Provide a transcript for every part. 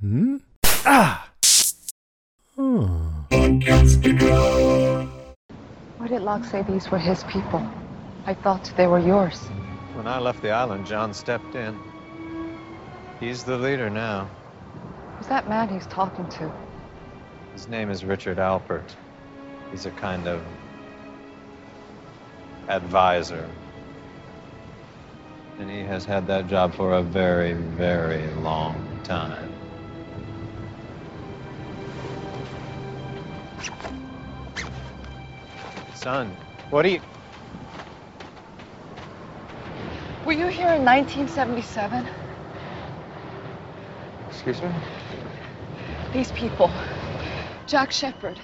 Hmm? Ah! Why did Locke say these were his people? I thought they were yours. When I left the island, John stepped in. He's the leader now. Who's that man he's talking to? His name is Richard Alpert. He's a kind of advisor. And he has had that job for a very, very long time. Son, what are you. Were you here in 1977? Excuse me? These people. Jack Shephard,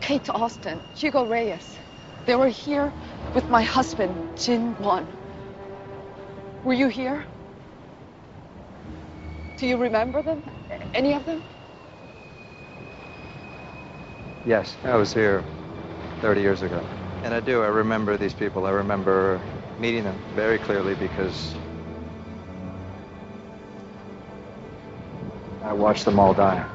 Kate Austin, Hugo Reyes. They were here with my husband, Jin Kwon. Were you here? Do you remember them? Any of them? Yes, I was here 30 years ago. And I do, I remember these people. I remember meeting them very clearly because I watched them all die.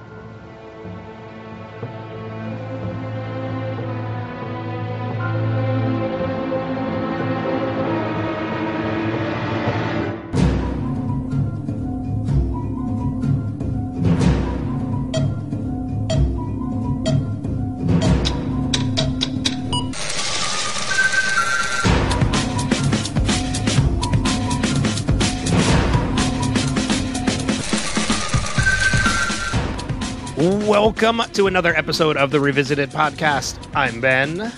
Welcome to another episode of the Revisited Podcast. I'm Ben.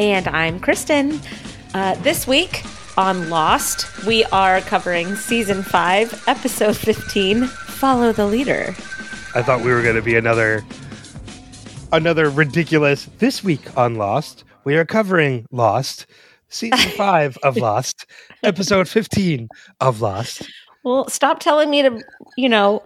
And I'm Kristin. Uh, this week on Lost, we are covering season 5, episode 15 Follow the Leader. I thought we were going to be another another ridiculous this week on Lost. We are covering Lost, season 5 of Lost, episode 15 of Lost. Well, stop telling me to, you know,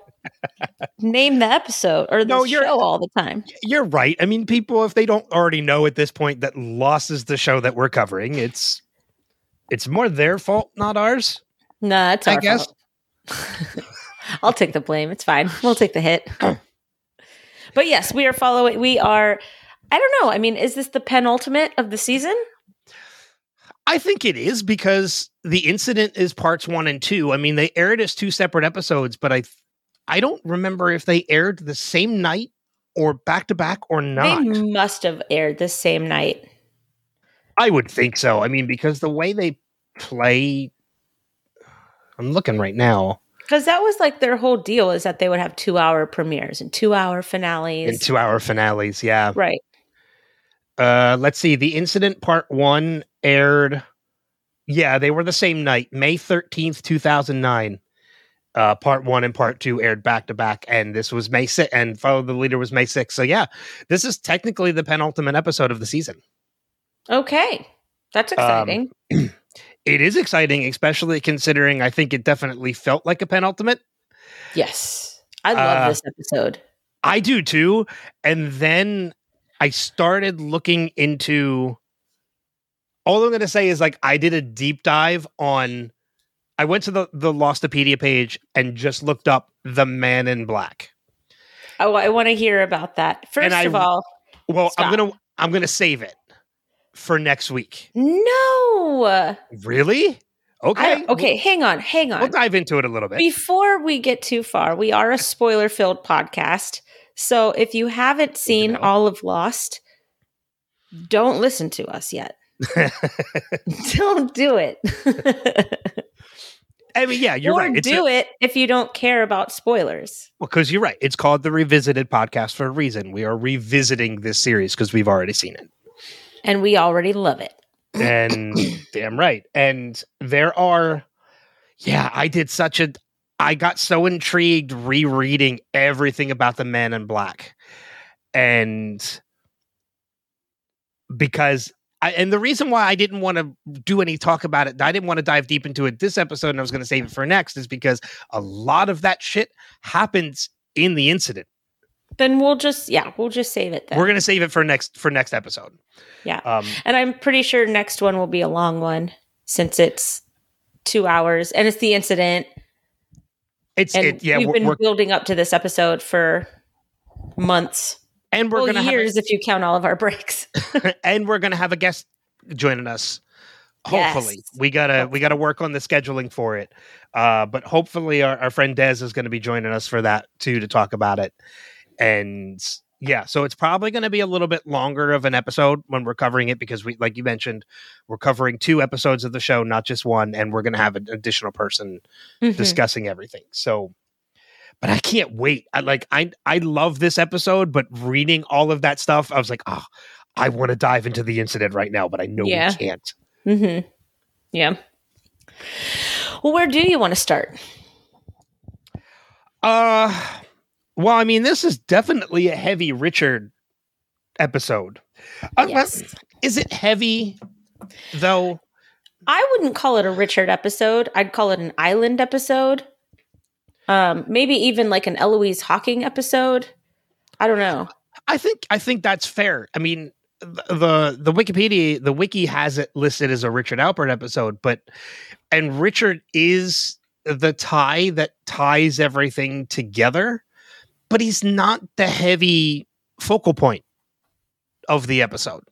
name the episode or the No, you're- show all the time. You're right. I mean, people if they don't already know at this point that Lost is the show that we're covering, it's it's more their fault, not ours. Nah, it's I guess. fault. I'll take the blame. It's fine. We'll take the hit. but yes, we are following. We are. I don't know. I mean, is this the penultimate of the season? I think it is because the incident is parts one and two. I mean, they aired as two separate episodes, but I I don't remember if they aired the same night or back to back or not. They must have aired the same night. I would think so. I mean, because the way they play, I'm looking right now Because that was like their whole deal is that they would have two hour premieres and two hour finales. And two hour finales. Yeah. right. Uh, let's see. The incident part one aired. Yeah, they were the same night, May 13th, 2009. Uh, part one and part two aired back to back, and this was May 6th, and Follow the Leader was May 6th. So, yeah, this is technically the penultimate episode of the season. Okay. That's exciting. It is exciting, especially considering I think it definitely felt like a penultimate. yes. I love uh, this episode. I do too. And then I started looking into all I'm going to say is like I did a deep dive on I went to the the Lostopedia page and just looked up the man in black. Oh, I want to hear about that. First I- of all, Well, I'm going to I'm to save it for next week. no. Really? Okay. I- okay, hang on, hang on. We'll, we'll dive into it a little bit. Before we get too far, we are a spoiler filled podcast. So if you haven't seen know. all of Lost, don't listen to us yet. don't do it. I mean, yeah, you're or right. It's do it if you don't care about spoilers. Well, because you're right. It's called the Revisited podcast for a reason. We are revisiting this series because we've already seen it. And we already love it. and damn right and there are yeah i did such a i got so intrigued rereading everything about the man in black and because I, and the reason why I didn't want to do any talk about it, I didn't want to dive deep into it this episode, and I was going to save it for next, is because a lot of that shit happens in the incident. Then we'll just yeah, we'll just save it then. We're going to save it for next for next episode. Yeah. Um, and I'm pretty sure next one will be a long one since it's two hours and it's the incident. It's And it, yeah, we've been building up to this episode for months. And we're well, gonna years if you count all of our breaks. and we're gonna have a guest joining us. Hopefully, Yes. we gotta we gotta work on the scheduling for it. Uh, but hopefully, our, our friend Des is going to be joining us for that too to talk about it. And yeah, so it's probably going to be a little bit longer of an episode when we're covering it because we, like you mentioned, we're covering two episodes of the show, not just one, and we're going to have an additional person Mhm. discussing everything. So, but I can't wait. I like I I love this episode, but reading all of that stuff, I was like, oh, I want to dive into the incident right now, but I know Yeah. we can't. Mm-hmm. Yeah. Well, where do you want to start? Uh, well, I mean, this is definitely a heavy Richard episode. Uh. Is it heavy though? I wouldn't call it a Richard episode. I'd call it an island episode. Um, maybe even like an Eloise Hawking episode. I don't know. I think I think that's fair. I mean, the the, Wikipedia the wiki has it listed as a Richard Alpert episode, but and Richard is the tie that ties everything together, but he's not the heavy focal point of the episode.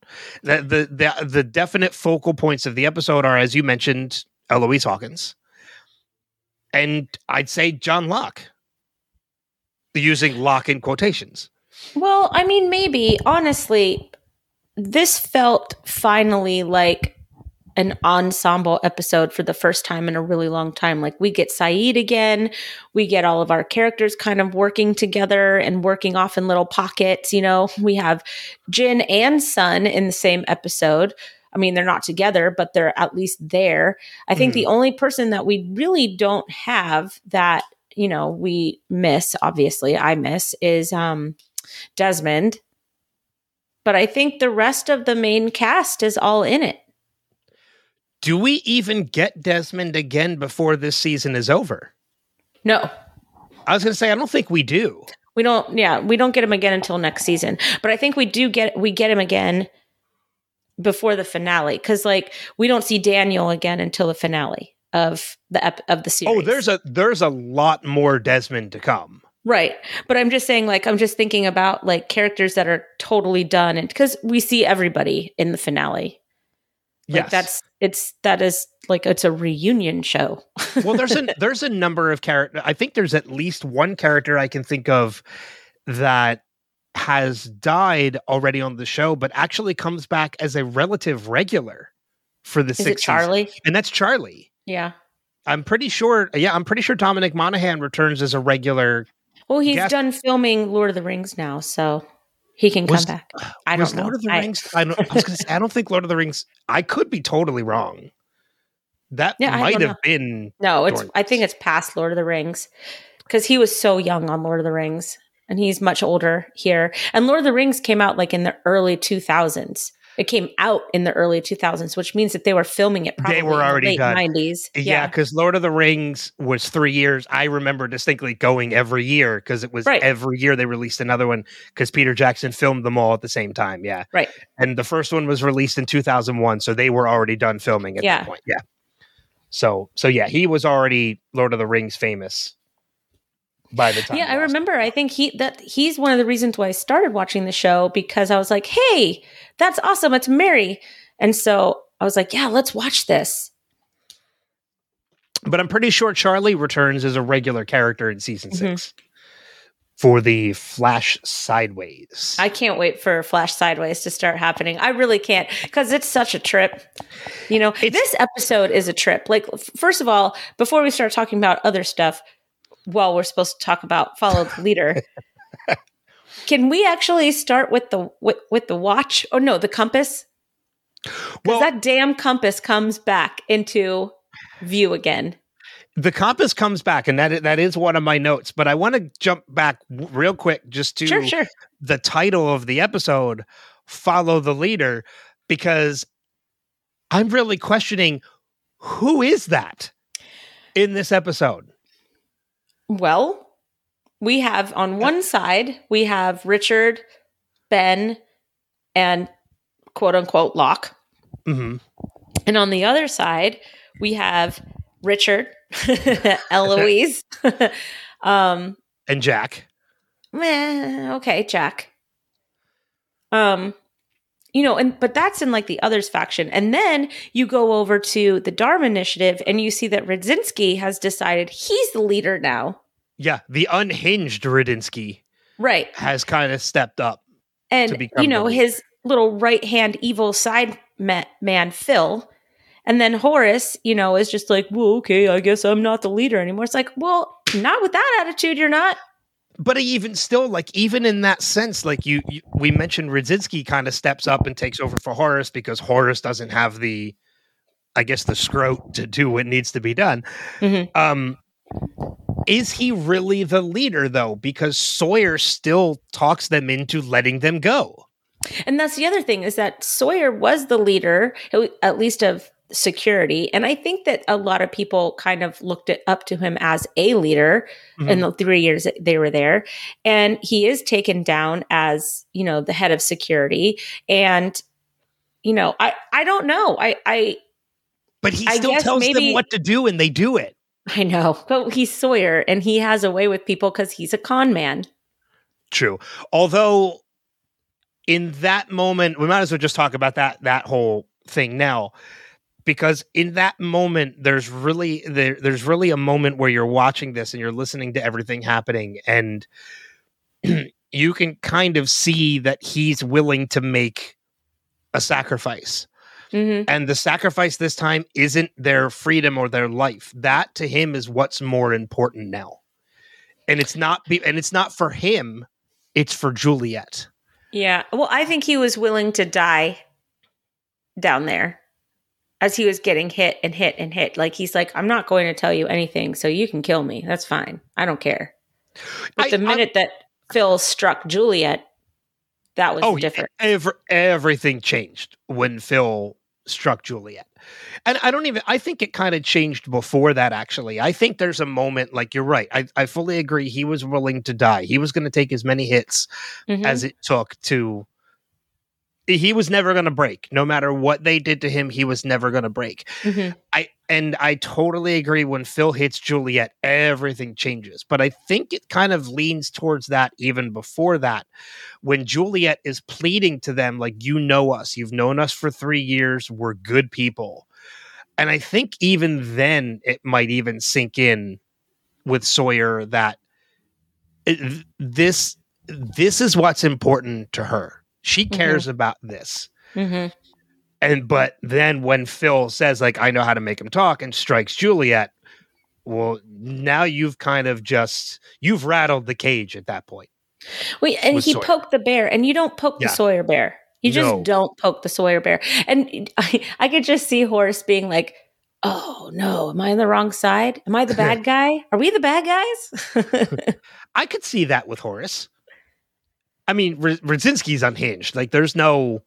The the the, the definite focal points of the episode are, as you mentioned, Eloise Hawkins, and I'd say John Locke, using Locke in quotations. Well, I mean, maybe honestly, this felt finally like an ensemble episode for the first time in a really long time. Like we get Sayid again, we get all of our characters kind of working together and working off in little pockets. You know, we have Jin and Sun in the same episode. I mean, they're not together, but they're at least there. I think Mhm. the only person that we really don't have that, you know, we miss, obviously, I miss, is um Desmond. But I think the rest of the main cast is all in it. Do we even get Desmond again before this season is over? No, I was going to say I don't think we do. we don't. Yeah, we don't get him again until next season. But I think we do get we get him again before the finale because like we don't see Daniel again until the finale of the ep- of the oh, series. Oh, there's a there's a lot more Desmond to come. Right. But I'm just saying, like, I'm just thinking about like characters that are totally done. And because we see everybody in the finale. Like, yes, that's, it's, that is like, it's a reunion show. well. There's a there's a number of character. I think there's at least one character I can think of that has died already on the show, but actually comes back as a relative regular for the Is sixth season. Charlie? and that's Charlie. Yeah. I'm pretty sure. Yeah, I'm pretty sure Dominic Monaghan returns as a regular. Well, he's Guess- done filming Lord of the Rings now. So he can come back. I was don't know. Lord of the I- Rings. I, don't, I was going to say I don't think Lord of the Rings. I could be totally wrong. That Yeah, might have know. been. no, it's. I think it's past Lord of the Rings because he was so young on Lord of the Rings and he's much older here. And Lord of the Rings came out like in the early 2000s. It came out in the early 2000s, which means that they were filming it probably They were in the already late done. 90s. Yeah, because Lord of the Rings was three years. I remember distinctly going every year because it was Right. every year they released another one because Peter Jackson filmed them all at the same time. Yeah. Right. And the first one was released in 2001. So they were already done filming at Yeah. that point. Yeah. So, so yeah, he was already Lord of the Rings famous by the time. Yeah, I remember. I think he that he's one of the reasons why I started watching the show because I was like, "Hey, that's awesome! It's Merry," and so I was like, "Yeah, let's watch this." But I'm pretty sure Charlie returns as a regular character in season Mhm. six for the Flash Sideways. I can't wait for Flash Sideways to start happening. I really can't because it's such a trip. You know, It's- this episode is a trip. Like, f- first of all, before we start talking about other stuff, well, we're supposed to talk about follow the leader. Can we actually start with the with, with the watch? Oh no, the compass. Well, that damn compass comes back into view again. the compass comes back, and that that is one of my notes. But I want to jump back real quick just to Sure, sure. the title of the episode, "Follow the Leader," because I'm really questioning who is that in this episode. Well, we have on one side, we have Richard, Ben, and quote unquote Locke. hmm And on the other side, we have Richard, Eloise, um, and Jack. meh, okay, Jack. Um, you know, and but that's in like the others faction, and then you go over to the Dharma Initiative, and you see that Radzinsky has decided he's the leader now, Yeah, the unhinged Radzinsky right? has kind of stepped up. to And you know his little right hand evil side man Phil, and then Horace, you know, is just like, well, okay, I guess I'm not the leader anymore. It's like, well, not with that attitude, you're not. But even still, like even in that sense, like you, you we mentioned, Radzinsky kind of steps up and takes over for Horace because Horace doesn't have the, I guess, the scrote to do what needs to be done. Mhm. Um, is he really the leader though? Because Sawyer still talks them into letting them go. And that's the other thing is that Sawyer was the leader, at least of security. And I think that a lot of people kind of looked it up to him as a leader in mm-hmm. the three years that they were there. And he is taken down as, you know, the head of security. And, you know, I, I don't know. I, I, But he still tells them what to do, and they do it. I know, but he's Sawyer and he has a way with people because he's a con man. True. Although in that moment, we might as well just talk about that that whole thing now. Because in that moment, there's really there, there's really a moment where you're watching this and you're listening to everything happening, and you can kind of see that he's willing to make a sacrifice. hmm And the sacrifice this time isn't their freedom or their life. That to him is what's more important now. And it's not be- and it's not for him, it's for Juliet. Yeah. Well, I think he was willing to die down there as he was getting hit and hit and hit. Like he's like, I'm not going to tell you anything, so you can kill me. That's fine. I don't care. But I- the I- minute that Phil struck Juliet, that was Oh, different. Ever, everything changed when Phil struck Juliet. And I don't even I think it kind of changed before that actually. I think there's a moment like you're right. I, I fully agree he was willing to die. He was going to take as many hits Mhm. as it took to he was never going to break. No matter what they did to him he was never going to break. Mhm. i and i totally agree when phil hits juliet everything changes. But i think it kind of leans towards that even before that when juliet is pleading to them like you know us. You've known us for 3 years. We're good people. And i think even then it might even sink in with sawyer that it- this this is what's important to her. She cares about this. Mhm. And but then when Phil says like I know how to make him talk and strikes Juliet, well now you've kind of just you've rattled the cage at that point. Wait, and he Sawyer. poked the bear, and you don't poke Yeah. the Sawyer bear. You just No. don't poke the Sawyer bear. And I, I could just see Horace being like, "Oh no, am I on the wrong side? Am I the bad guy? Are we the bad guys?" I could see that with Horace. I mean, R- Radzinsky's unhinged. Like there's no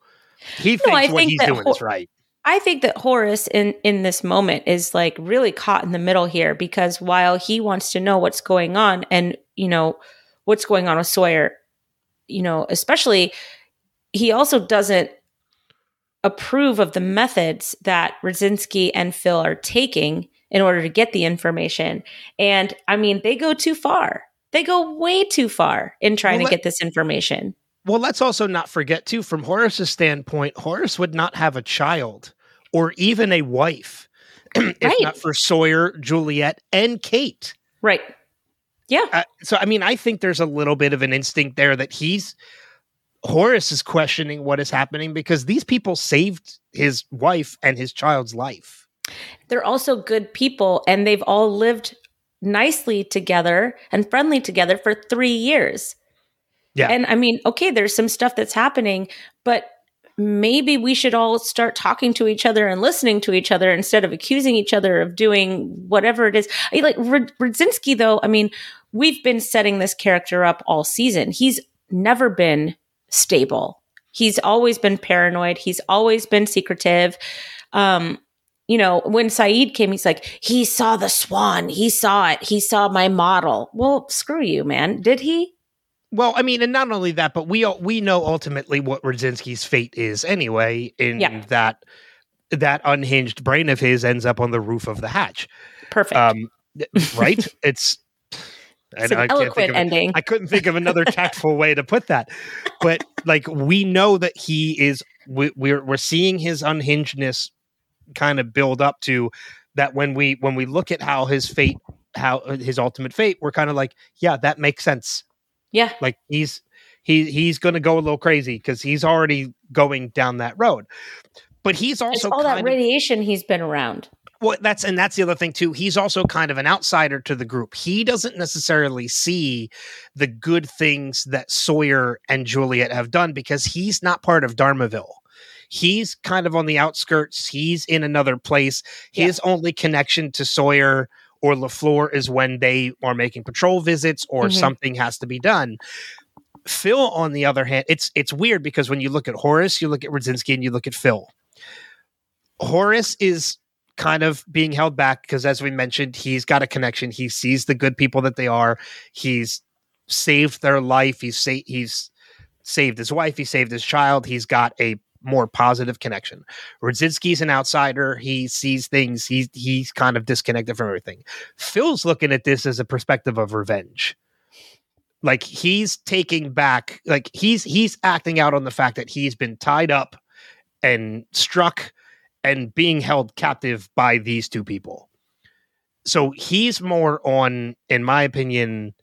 he thinks I what think he's doing Hor- is right. I think that Horace in in this moment is like really caught in the middle here because while he wants to know what's going on and you know what's going on with Sawyer, you know, especially he also doesn't approve of the methods that Radzinsky and Phil are taking in order to get the information. And I mean, they go too far. They go way too far in trying Well, to let- get this information. Well, let's also not forget too, from Horace's standpoint, Horace would not have a child or even a wife if Right. not for Sawyer, Juliet, and Kate. Right. Yeah. Uh, so, I mean, I think there's a little bit of an instinct there that he's Horace is questioning what is happening because these people saved his wife and his child's life. they're also good people and they've all lived nicely together and friendly together for three years. Yeah. And I mean, okay, there's some stuff that's happening, but maybe we should all start talking to each other and listening to each other instead of accusing each other of doing whatever it is. I, like Rud- Radzinsky, though, I mean, we've been setting this character up all season. He's never been stable. He's always been paranoid. He's always been secretive. Um, you know, when Sayid came, he's like, he saw the swan. He saw it. He saw my model. Well, screw you, man. Did he? Well, I mean, and not only that, but we we know ultimately what Radzinsky's fate is anyway. In Yeah. that that unhinged brain of his ends up on the roof of the hatch. Perfect. Um, right? it's it's I- I an can't eloquent ending. I couldn't think of another tactful way to put that. But like we know that he is we, we're we're seeing his unhingedness kind of build up to that when we when we look at how his fate how uh, his ultimate fate we're kind of like yeah that makes sense yeah. like he's he he's going to go a little crazy cuz he's already going down that road but he's It's also all that of, radiation he's been around. well, that's and that's the other thing too. He's also kind of an outsider to the group. He doesn't necessarily see the good things that Sawyer and Juliet have done because he's not part of Dharmaville. He's kind of on the outskirts. He's in another place. Yeah. His only connection to Sawyer or LaFleur is when they are making patrol visits or Mhm. something has to be done. Phil, on the other hand, it's it's weird because when you look at Horace, you look at Radzinsky, and you look at Phil. Horace is kind of being held back because, as we mentioned, he's got a connection. He sees the good people that they are. He's saved their life. He's sa- he's saved his wife. He saved his child. He's got a more positive connection. Radzinsky's an outsider. He sees things. He's he's kind of disconnected from everything. Phil's looking at this as a perspective of revenge. Like he's taking back, like he's he's acting out on the fact that he's been tied up and struck and being held captive by these two people. So he's more on, in my opinion,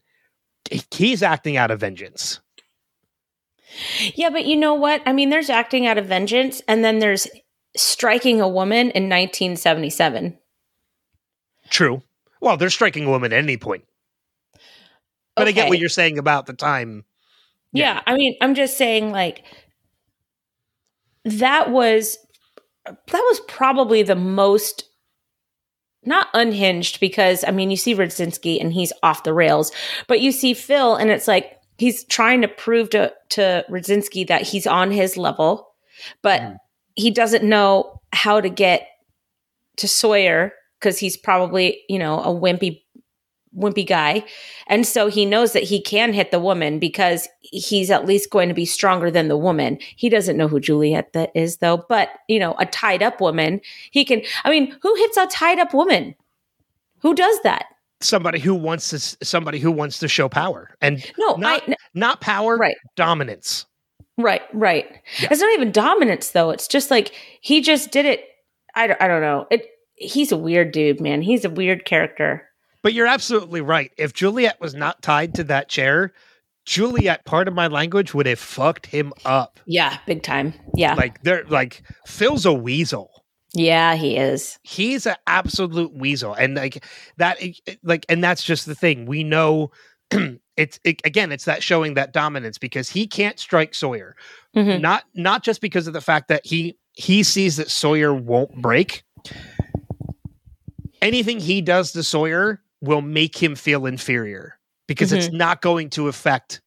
he's acting out of vengeance. Yeah, but you know what? I mean, there's acting out of vengeance, and then there's striking a woman in 1977. True. Well, they're striking a woman at any point. But I get what you're saying about the time. Yeah. Yeah. I mean, I'm just saying, like, that was that was probably the most not unhinged because I mean, you see Radzinsky and he's off the rails, but you see Phil and it's like he's trying to prove to to Radzinsky that he's on his level, but Mm. he doesn't know how to get to Sawyer because he's probably you know a wimpy wimpy guy. And so he knows that he can hit the woman because he's at least going to be stronger than the woman. He doesn't know who juliet that is though but you know a tied up woman he can i mean who hits a tied up woman? Who does that Somebody who wants to somebody who wants to show power and no Not- I, not power, right dominance. right right Yeah. it's not even dominance though it's just like he just did it i don't, I don't know it he's a weird dude man he's a weird character But you're absolutely right. If Juliet was not tied to that chair, Juliet, part of my language, would have fucked him up. yeah big time yeah Like they're like Phil's a weasel. Yeah he is He's an absolute weasel, and like that, like, and that's just the thing. We know it's it, again, it's that showing that dominance because he can't strike Sawyer. Mhm. Not not just because of the fact that he he sees that Sawyer won't break. Anything he does to Sawyer will make him feel inferior because it's not going to affect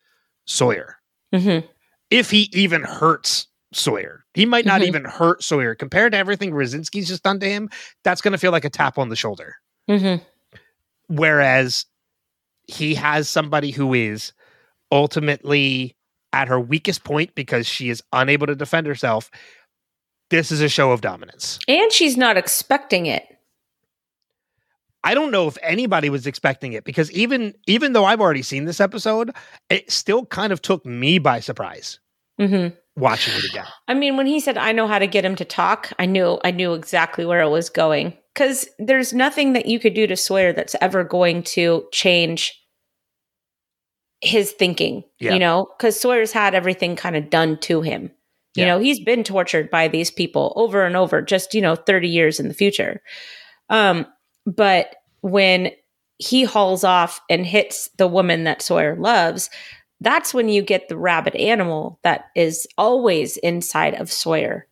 Sawyer. Mhm. If he even hurts Sawyer, he might not Mhm. even hurt Sawyer. Compared to everything Radzinsky's just done to him, that's going to feel like a tap on the shoulder. Mhm. Whereas he has somebody who is ultimately at her weakest point because she is unable to defend herself. This is a show of dominance. And she's not expecting it. I don't know if anybody was expecting it because even even though I've already seen this episode, it still kind of took me by surprise hmm watching it again. I mean, when he said, "I know how to get him to talk," I knew I knew exactly where it was going because there's nothing that you could do to Sawyer that's ever going to change his thinking. Yeah. You know, because Sawyer's had everything kind of done to him. You Yeah. know, he's been tortured by these people over and over, just you know, thirty years in the future. Um, but when he hauls off and hits the woman that Sawyer loves, that's when you get the rabid animal that is always inside of Sawyer.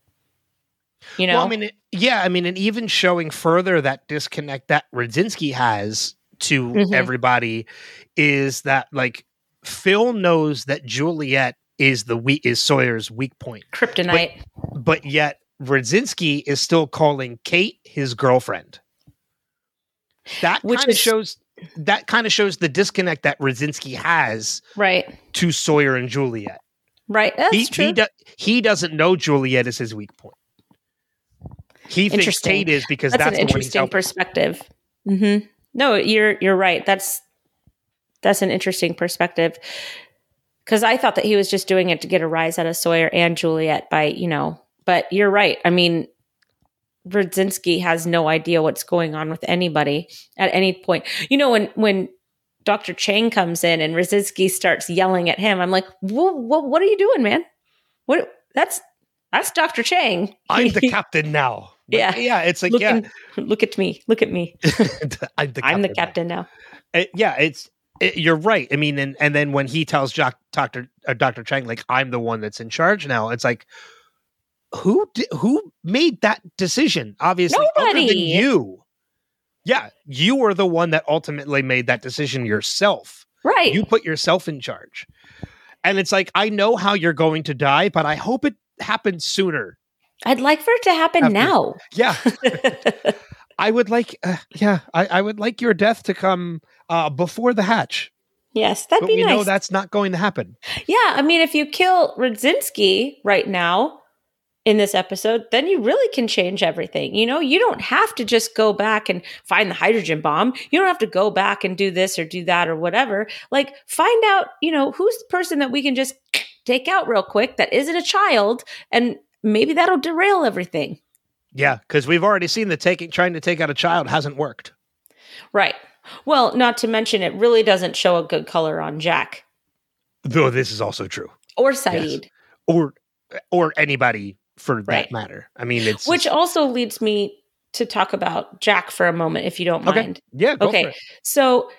You know, Well, I mean, it- yeah, I mean, and even showing further that disconnect that Radzinsky has to Mhm. everybody is that like Phil knows that Juliet is the weak is Sawyer's weak point, kryptonite. but yet Radzinsky is still calling Kate his girlfriend. That Which kind of is- shows that kind of shows the disconnect that Radzinsky has right. to Sawyer and Juliet. Right. That's he, true. He, do, he doesn't know Juliet is his weak point. He thinks. Kate is because that's, that's, an interesting perspective. Mm-hmm. No, you're you're right. That's that's an interesting perspective because I thought that he was just doing it to get a rise out of Sawyer and Juliet by you know. But you're right. I mean, Radzinsky has no idea what's going on with anybody at any point. You know, when when Dr. Chang comes in and Radzinsky starts yelling at him, I'm like, "What? What are you doing, man? What? That's that's Dr. Chang. I'm the captain now." yeah, yeah. It's like, Looking, yeah, look at me, look at me. I'm the captain. I'm the now. captain now. Uh, yeah, it's it, you're right. I mean, and and then when he tells Jock, Doctor uh, Doctor Chang, like I'm the one that's in charge now, it's like who di- who made that decision? Obviously, other than Nobody. you. Yeah, you were the one that ultimately made that decision yourself. Right. You put yourself in charge, and it's like I know how you're going to die, but I hope it happens sooner. I'd like for it to happen After- now. Yeah, I would like. Uh, yeah, I, I would like your death to come uh, before the hatch. yes, that'd but be we nice. know that's not going to happen. Yeah, I mean, if you kill Radzinsky right now in this episode, then you really can change everything. You know, you don't have to just go back and find the hydrogen bomb. You don't have to go back and do this or do that or whatever. Like, find out, you know, who's the person that we can just take out real quick that isn't a child, and maybe that'll derail everything. Yeah, because we've already seen the taking trying to take out a child hasn't worked. Right. Well, not to mention, it really doesn't show a good color on Jack Though this is also true, or Sayid. or or anybody for that matter. I mean, it's Which just- also leads me to talk about Jack for a moment, if you don't Okay. mind. yeah, go okay. So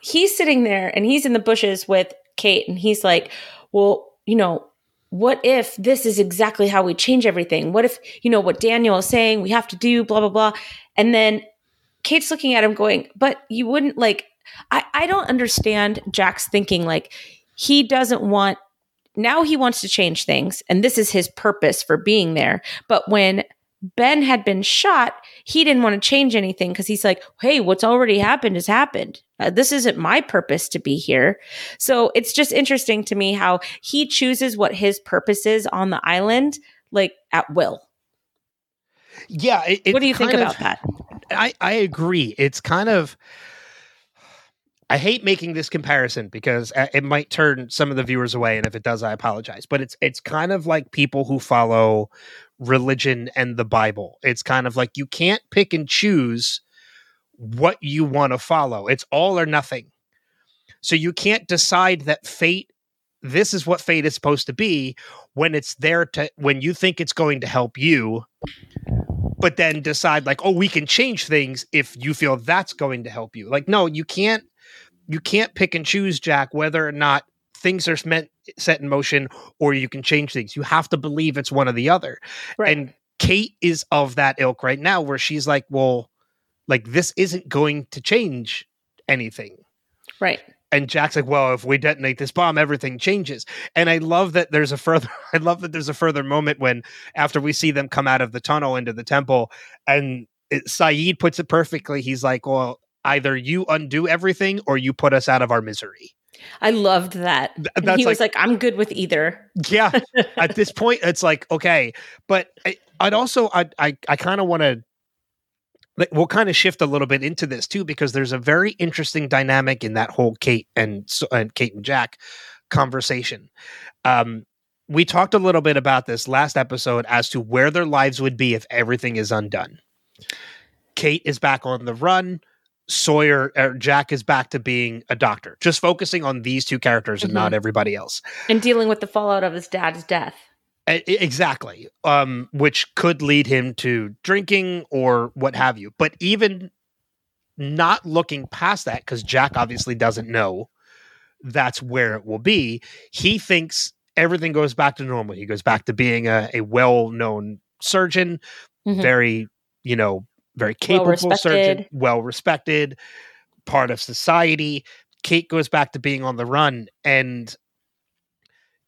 he's sitting there and he's in the bushes with Kate, and he's like, Well, you know, what if this is exactly how we change everything? What if, you know, what Daniel is saying we have to do, blah, blah, blah. And then Kate's looking at him going, But you wouldn't like, I, I don't understand Jack's thinking. Like, he doesn't want, now he wants to change things, and this is his purpose for being there. But when Ben had been shot, he didn't want to change anything because he's like, hey, what's already happened has happened. Uh, this isn't my purpose to be here. So it's just interesting to me how he chooses what his purpose is on the island, like at will. Yeah, it, what do you think kind about of- that? I I agree. It's kind of. I hate making this comparison because uh, it might turn some of the viewers away, and if it does, I apologize. But it's it's kind of like people who follow religion and the Bible. It's kind of like you can't pick and choose what you want to follow. It's all or nothing. So you can't decide that fate this is what fate is supposed to be when it's there to when you think it's going to help you but then decide like oh we can change things if you feel that's going to help you like no you can't you can't pick and choose jack whether or not things are meant set in motion or you can change things you have to believe it's one or the other Right. and kate is of that ilk right now where she's like well like this isn't going to change anything right. and Jack's like, "Well, if we detonate this bomb, everything changes." And I love that there's a further. I love that there's a further moment when after we see them come out of the tunnel into the temple, and it, Sayid puts it perfectly. He's like, "Well, either you undo everything or you put us out of our misery." I loved that. Th- he was like- like, I'm good with either. Yeah. At this point, it's like okay, but I, I'd also I I, I kind of want to. Like, we'll kind of shift a little bit into this too because there's a very interesting dynamic in that whole Kate and so- and Kate and Jack conversation. Um, we talked a little bit about this last episode as to where their lives would be if everything is undone. Kate is back on the run. Sawyer or Jack is back to being a doctor, just focusing on these two characters and not everybody else. And dealing with the fallout of his dad's death. Exactly. Um, which could lead him to drinking or what have you. But even not looking past that, because Jack obviously doesn't know that's where it will be, he thinks everything goes back to normal. He goes back to being a, a well known surgeon, Mhm. very, you know, very capable surgeon, Well-respected. well respected, part of society. Kate goes back to being on the run. And,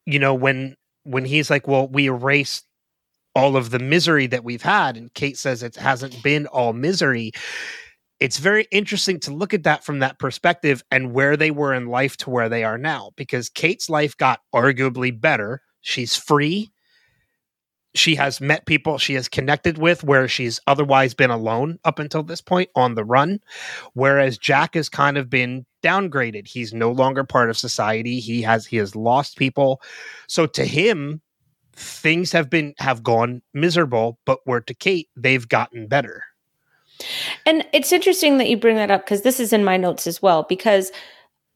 you know, when when he's like, Well, we erased all of the misery that we've had, and Kate says it hasn't been all misery. It's very interesting to look at that from that perspective and where they were in life to where they are now, because Kate's life got arguably better. She's free. She has met people she has connected with where she's otherwise been alone up until this point on the run. Whereas jack has kind of been downgraded. He's no longer part of society. He has he has lost people. So to him things have been have gone miserable but where to kate they've gotten better. And it's interesting that you bring that up because this is in my notes as well because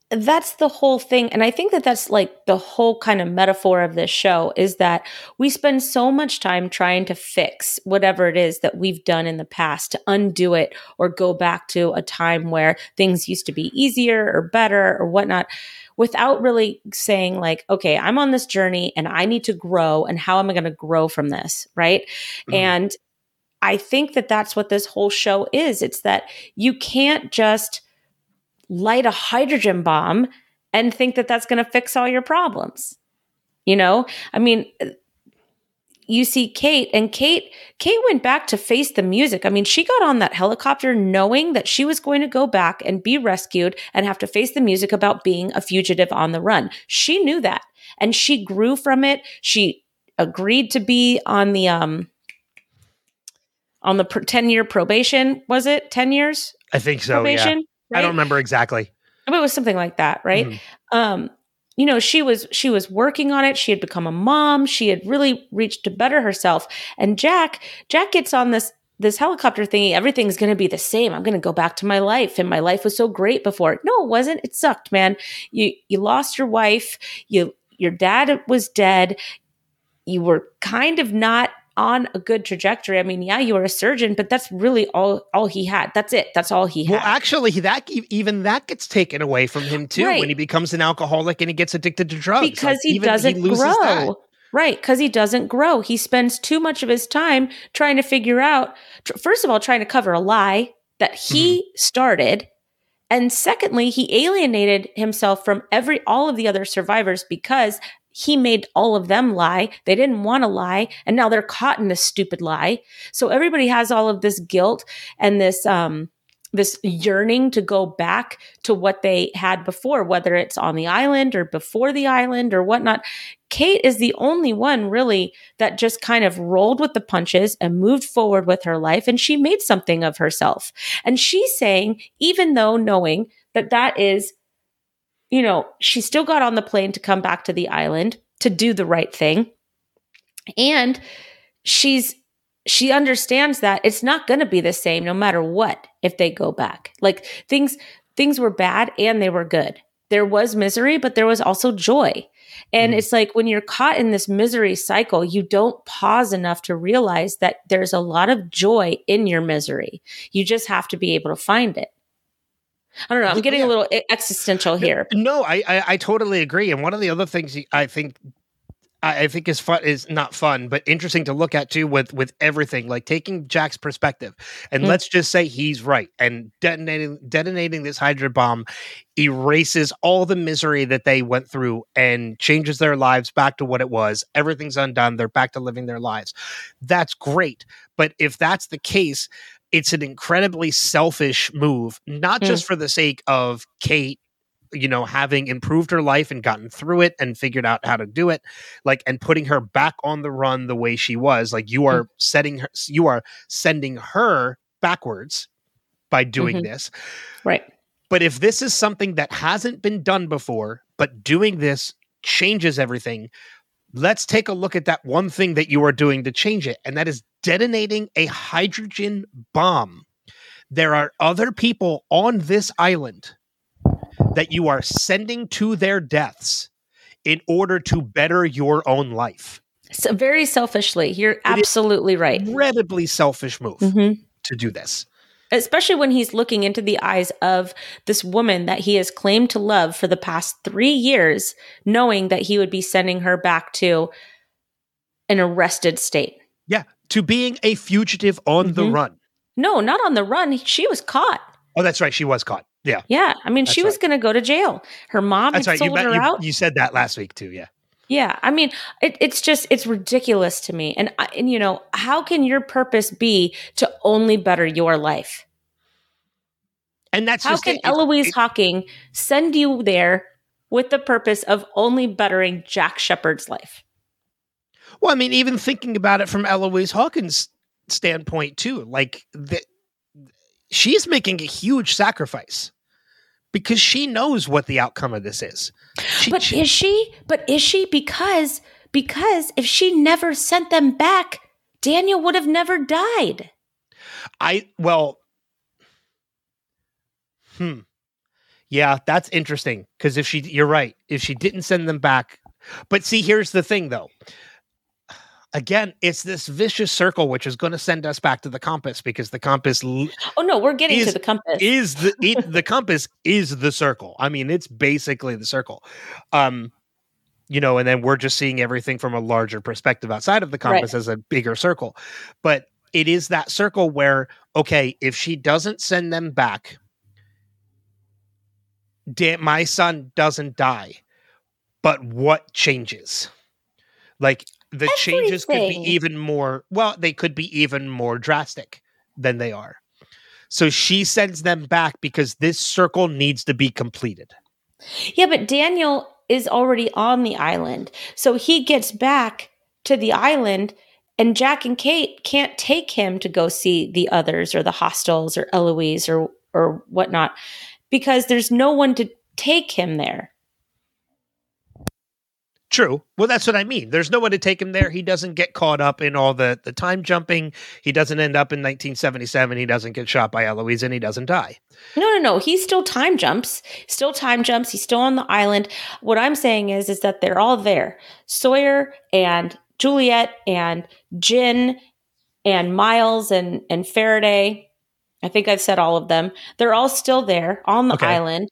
that's the whole thing and i think that that's like the whole kind of metaphor of this show is that we spend so much time trying to fix whatever it is that we've done in the past to undo it or go back to a time where things used to be easier or better or whatnot without really saying like okay i'm on this journey and i need to grow and how am i going to grow from this? Right? Mm-hmm. and i think that that's what this whole show is. It's that you can't just light a hydrogen bomb and think that that's going to fix all your problems. You know, I mean, you see Kate and Kate Kate went back to face the music. I mean, she got on that helicopter knowing that she was going to go back and be rescued and have to face the music about being a fugitive on the run. She knew that and she grew from it. She agreed to be on the um on the 10 year probation, was it? 10 years? I think so, probation? Yeah. Right? I don't remember exactly. But it was something like that, right? Mm-hmm. Um, you know, she was she was working on it. She had become a mom. She had really reached to better herself. And Jack, Jack gets on this this helicopter thingy. Everything's going to be the same. I'm going to go back to my life, and my life was so great before. No, it wasn't. It sucked, man. You you lost your wife. You your dad was dead. You were kind of not on a good trajectory. I mean, yeah, you were a surgeon, but that's really all all he had. That's it. That's all he had. Well, actually, that even that gets taken away from him too right. when he becomes an alcoholic and he gets addicted to drugs because like, he doesn't he grow. That. Right, because he doesn't grow. He spends too much of his time trying to figure out, first of all, trying to cover a lie that he mm-hmm. started. And secondly, he alienated himself from every all of the other survivors because he made all of them lie. They didn't want to lie. And now they're caught in this stupid lie. So everybody has all of this guilt and this, um, this yearning to go back to what they had before, whether it's on the island or before the island or whatnot. Kate is the only one really that just kind of rolled with the punches and moved forward with her life. And she made something of herself. And she's saying, even though knowing that that is you know, she still got on the plane to come back to the island to do the right thing. And she's she understands that it's not going to be the same no matter what if they go back. Like things things were bad and they were good. There was misery, but there was also joy. And mm. it's like when you're caught in this misery cycle, you don't pause enough to realize that there's a lot of joy in your misery. You just have to be able to find it. I don't know. I'm getting yeah. a little existential here. No, I, I, I totally agree. And one of the other things I think I think is fun is not fun, but interesting to look at too with with everything. Like taking Jack's perspective, and mm. let's just say he's right, and detonating detonating this hydrogen bomb erases all the misery that they went through and changes their lives back to what it was. Everything's undone. They're back to living their lives. That's great. But if that's the case, it's an incredibly selfish move, not mm. just for the sake of Kate, you know, having improved her life and gotten through it and figured out how to do it, like, and putting her back on the run the way she was. Like, you are mm. setting her, you are sending her backwards by doing mm-hmm. this. Right. But if this is something that hasn't been done before, but doing this changes everything, let's take a look at that one thing that you are doing to change it, and that is detonating a hydrogen bomb. There are other people on this island that you are sending to their deaths in order to better your own life. So very selfishly, you're absolutely right. Incredibly selfish move mm-hmm. to do this especially when he's looking into the eyes of this woman that he has claimed to love for the past three years, knowing that he would be sending her back to an arrested state. Yeah, to being a fugitive on mm-hmm. the run. No, not on the run. She was caught. Oh, that's right. She was caught. Yeah. Yeah. I mean, that's she was right. going to go to jail. Her mom that's right. sold you, her you, out. You said that last week too. Yeah. Yeah, I mean, it, it's just it's ridiculous to me, and and you know, how can your purpose be to only better your life? And that's how can it, Eloise it, Hawking send you there with the purpose of only bettering Jack Shephard's life? Well, I mean, even thinking about it from Eloise Hawkins' standpoint too, like that, she's making a huge sacrifice because she knows what the outcome of this is. She, but she- is she? But is she? Because because if she never sent them back, Daniel would have never died. I well, hmm, yeah, that's interesting because if she, you're right, if she didn't send them back, but see, here's the thing though. Again, it's this vicious circle which is going to send us back to the compass because the compass l- Oh no, we're getting Is- to the compass. is the it, the compass is the circle. I mean, it's basically the circle. Um, you know, and then we're just seeing everything from a larger perspective outside of the Right. compass as a bigger circle. But it is that circle where okay, if she doesn't send them back, da- my son doesn't die. But what changes? Like the changes could be even more. Well, they could be even more drastic than they are. So she sends them back because this circle needs to be completed. Yeah, but Daniel is already on the island. So he gets back to the island, and Jack and Kate can't take him to go see the others or the Hostiles or Eloise or or whatnot because there's no one to take him there. True. Well, that's what I mean. There's no one to take him there. He doesn't get caught up in all the, the time jumping. He doesn't end up in 1977. He doesn't get shot by Eloise and he doesn't die. No, no, no. He still time jumps. Still time jumps. He's still on the island. What I'm saying is, is that they're all there. Sawyer and Juliet and Jin and Miles and and Faraday. I think I've said all of them. They're all still there on the Okay. island.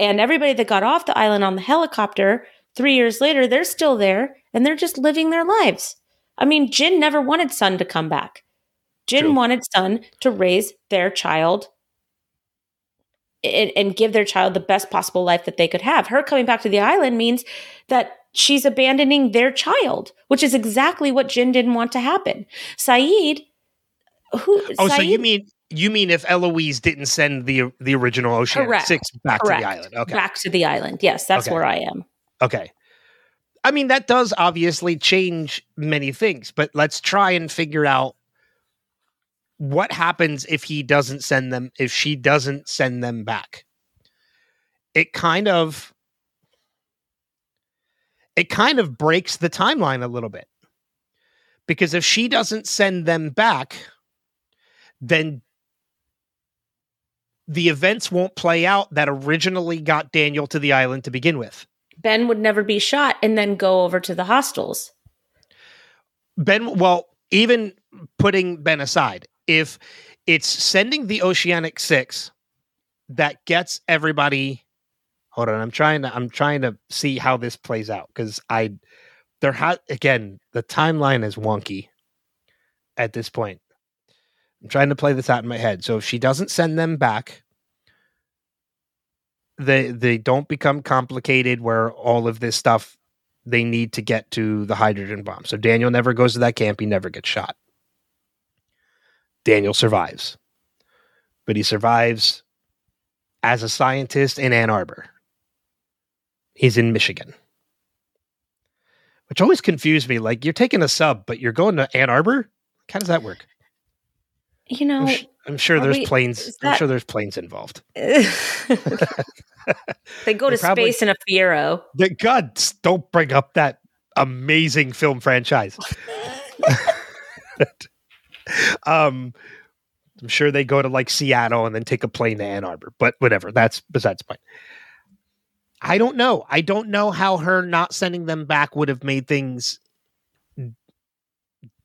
And everybody that got off the island on the helicopter three years later, they're still there and they're just living their lives. I mean, Jin never wanted Sun to come back. Jin True. wanted Sun to raise their child and, and give their child the best possible life that they could have. Her coming back to the island means that she's abandoning their child, which is exactly what Jin didn't want to happen. Sayid, who? Oh, so you mean you mean if Eloise didn't send the the original Oceanic Six back correct, to the island? Okay. back to the island? Yes, that's Okay. where I am. Okay. I mean, that does obviously change many things, but let's try and figure out what happens if he doesn't send them, if she doesn't send them back. It kind of, it kind of breaks the timeline a little bit. Because if she doesn't send them back, then the events won't play out that originally got Daniel to the island to begin with. Ben would never be shot and then go over to the Hostiles. Ben, well, even putting Ben aside, if it's sending the Oceanic Six that gets everybody. Hold on, I'm trying to I'm trying to see how this plays out because I there ha again the timeline is wonky at this point. I'm trying to play this out in my head. So if she doesn't send them back, they they don't become complicated where all of this stuff they need to get to the hydrogen bomb. So Daniel never goes to that camp. He never gets shot. Daniel survives, but he survives as a scientist in Ann Arbor. He's in Michigan, which always confused me. Like, you're taking a sub, but you're going to Ann Arbor? How does that work? You know, I'm, sure are there's we- planes. is I'm sure there's planes involved. they go They to probably- space in a Fiero. The God, don't bring up that amazing film franchise. um, I'm sure they go to like Seattle and then take a plane to Ann Arbor, but whatever. That's besides the point. I don't know. I don't know how her not sending them back would have made things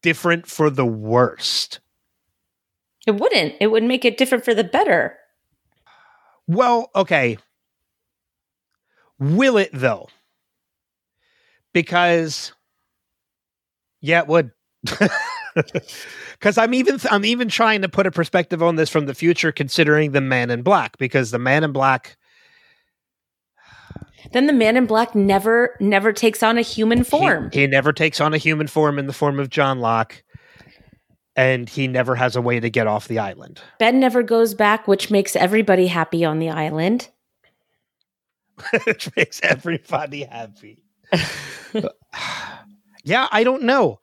different for the worst. It wouldn't. It would make it different for the better. Well, okay. Will it though? Because yeah, it would. Because I'm even I'm even trying to put a perspective on this from the future, considering the Man in Black, because the Man in Black Then the man in black never, never takes on a human he- form. he, never takes on a human form in the form of John Locke, and he never has a way to get off the island. ben never goes back, which makes everybody happy on the island. which makes everybody happy. Yeah, I don't know.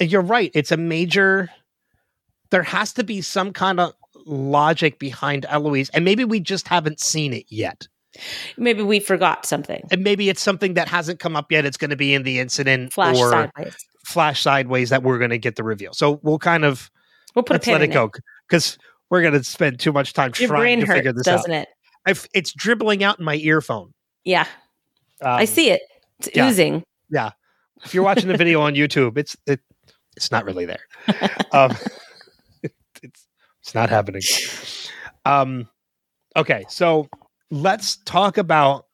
You're right. It's a major. There has to be some kind of logic behind Eloise, and maybe we just haven't seen it yet. Maybe we forgot something. And maybe it's something that hasn't come up yet. It's going to be in the incident Flash or sideways. Flash sideways that we're going to get the reveal. So we'll kind of We'll put let's a pin let in it go because we're going to spend too much time Your trying brain to figure this out. doesn't it? I've, it's dribbling out in my earphone. Yeah, I Um, see it. It's yeah. oozing. Yeah. If you're watching the video on YouTube, it's it, it's not really there. Um, it's it's not happening. Um, okay, so let's talk about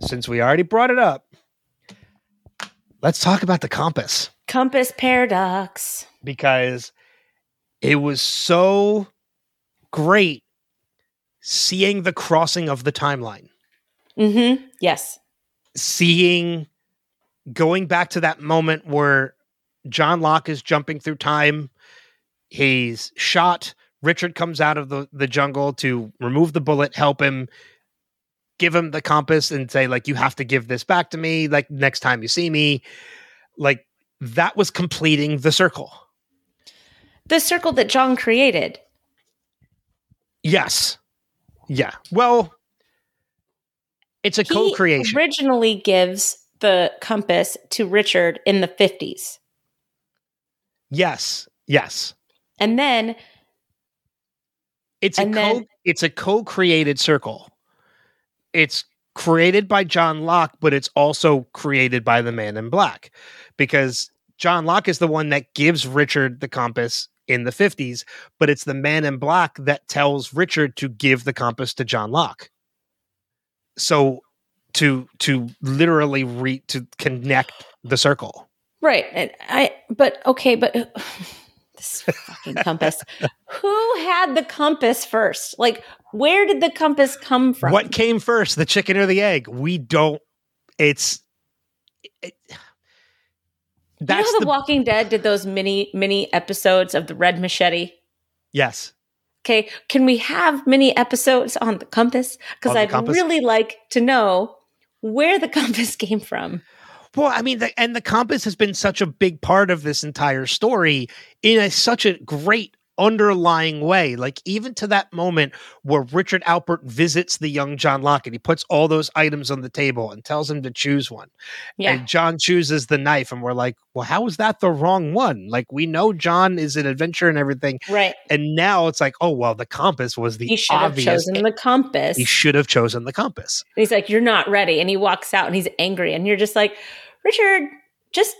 since we already brought it up. Let's talk about the compass Compass paradox. because it was so great seeing the crossing of the timeline. Mm-hmm. Yes. seeing going back to that moment where John Locke is jumping through time. He's shot. Richard comes out of the, the jungle to remove the bullet, help him, give him the compass, and say, like, you have to give this back to me, like, next time you see me. Like, that was completing the circle. The circle that John created. Yes. Yeah. Well, it's a He co creation. originally gives the compass to Richard in the 50s. yes. Yes. And then It's a co then- it's a co-created circle. It's created by John Locke, but it's also created by the man in black. Because John Locke is the one that gives Richard the compass in the 50s, but it's the man in black that tells Richard to give the compass to John Locke. So to to literally re to connect the circle. Right. And I but okay, but this fucking compass. Who had the compass first? Like where did the compass come from? What came first, the chicken or the egg? We don't it's it, you know how the, the Walking Dead did those mini mini episodes of the red machete? yes. Okay, can we have mini episodes on the compass? Because I'd compass? really like to know where the compass came from. Well, I mean, the, and the compass has been such a big part of this entire story in a, such a great underlying way. Like even to that moment where Richard Alpert visits the young John Locke and he puts all those items on the table and tells him to choose one. Yeah. And John chooses the knife, and we're like, well, how is that the wrong one? Like we know John is an adventure and everything, right. and now it's like, oh well, the compass was the He should have chosen the compass. he should have chosen the compass. And he's like, You're not ready. And he walks out and he's angry. And you're just like, Richard, just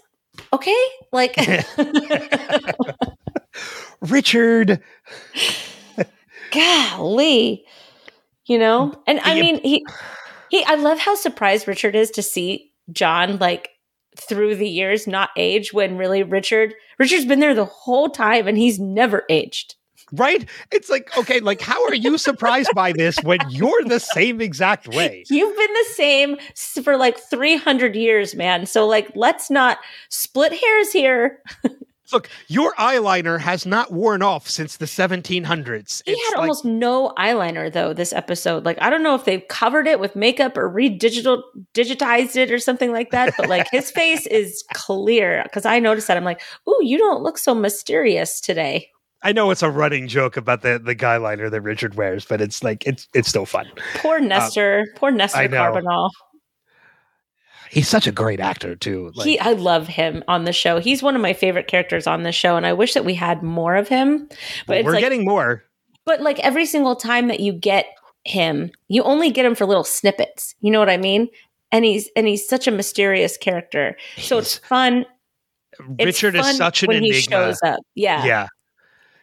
okay. Like, Richard, golly, you know? And I mean, he, he, I love how surprised Richard is to see John like through the years not age when really Richard, Richard's been there the whole time and he's never aged. right? It's like, okay, like how are you surprised by this when you're the same exact way? You've been the same for like 300 years, man. So, like, let's not split hairs here. Look, your eyeliner has not worn off since the 1700s. He It's had like- almost no eyeliner though this episode. Like I don't know if they've covered it with makeup or redigital digitized it or something like that, but like his face is clear because I noticed that. I'm like, "Ooh, you don't look so mysterious today." I know it's a running joke about the the guy liner that Richard wears, but it's like it's it's still fun. Poor Nestor, poor Nestor Uh, Carbonell. He's such a great actor too. Like, he, I love him on the show. He's one of my favorite characters on the show, and I wish that we had more of him. But we're like, getting more. but like every single time that you get him, you only get him for little snippets. You know what I mean? And he's and he's such a mysterious character. So it's He's- fun. It's Richard is such an when enigma. he shows up. Yeah, Yeah.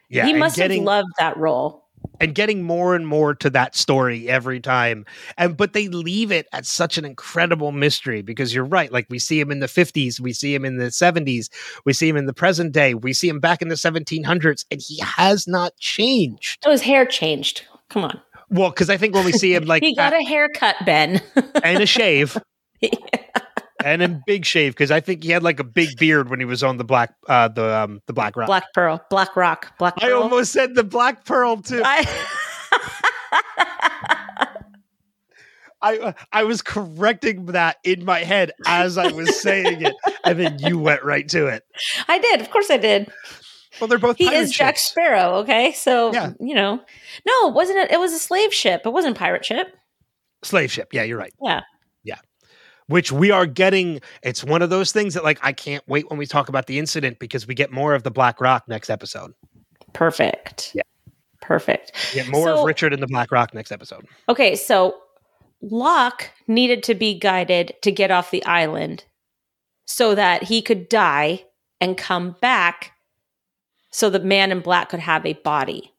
Yeah. he must getting, have loved that role. And getting more and more to that story every time. And but they leave it at such an incredible mystery because you're right. Like we see him in the 50s, we see him in the 70s, we see him in the present day, we see him back in the 1700s, and he has not changed. Oh, his hair changed. Come on, Well, because I think when we see him like he got at- a haircut, Ben. and a shave. And a big shave because I think he had like a big beard when he was on the black, uh, the um, the black rock. Black Pearl, Black Rock, Black I almost said the black pearl too. I- I I was correcting that in my head as I was saying it, and then you went right to it. I did. Of course I did. Well, they're both He is Jack. Sparrow, okay? So, Yeah. you know. No, wasn't it? It was a slave ship. It wasn't pirate ship. slave ship. Yeah, you're right. Yeah. Yeah. Which we are getting. It's one of those things that like I can't wait when we talk about the incident because we get more of the Black Rock next episode. Perfect. Yeah. Perfect. We get more So- of Richard and the Black Rock next episode. Okay, so Locke needed to be guided to get off the island so that he could die and come back so the man in black could have a body.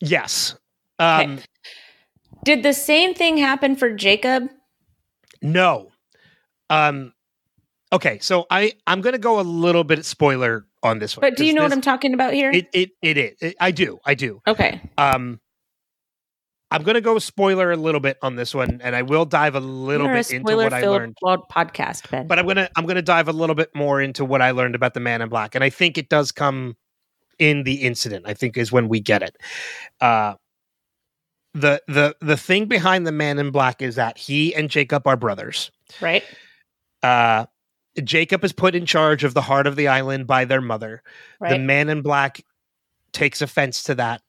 Yes. Um, Did the same thing happen for Jacob? No. Um okay, so I I'm going to go a little bit spoiler on this one. But do you know what I'm talking about here? It it it is. It- I do. I do. okay. Um I'm going to go spoiler a little bit on this one and I will dive a little a bit into what I learned. podcast, Ben. But I'm going to I'm going to dive a little bit more into what I learned about the man in black and I think it does come in the incident. I think is when we get it. Uh the the the thing behind the man in black is that he and Jacob are brothers. right? uh Jacob is put in charge of the heart of the island by their mother. The man in black takes offense to that,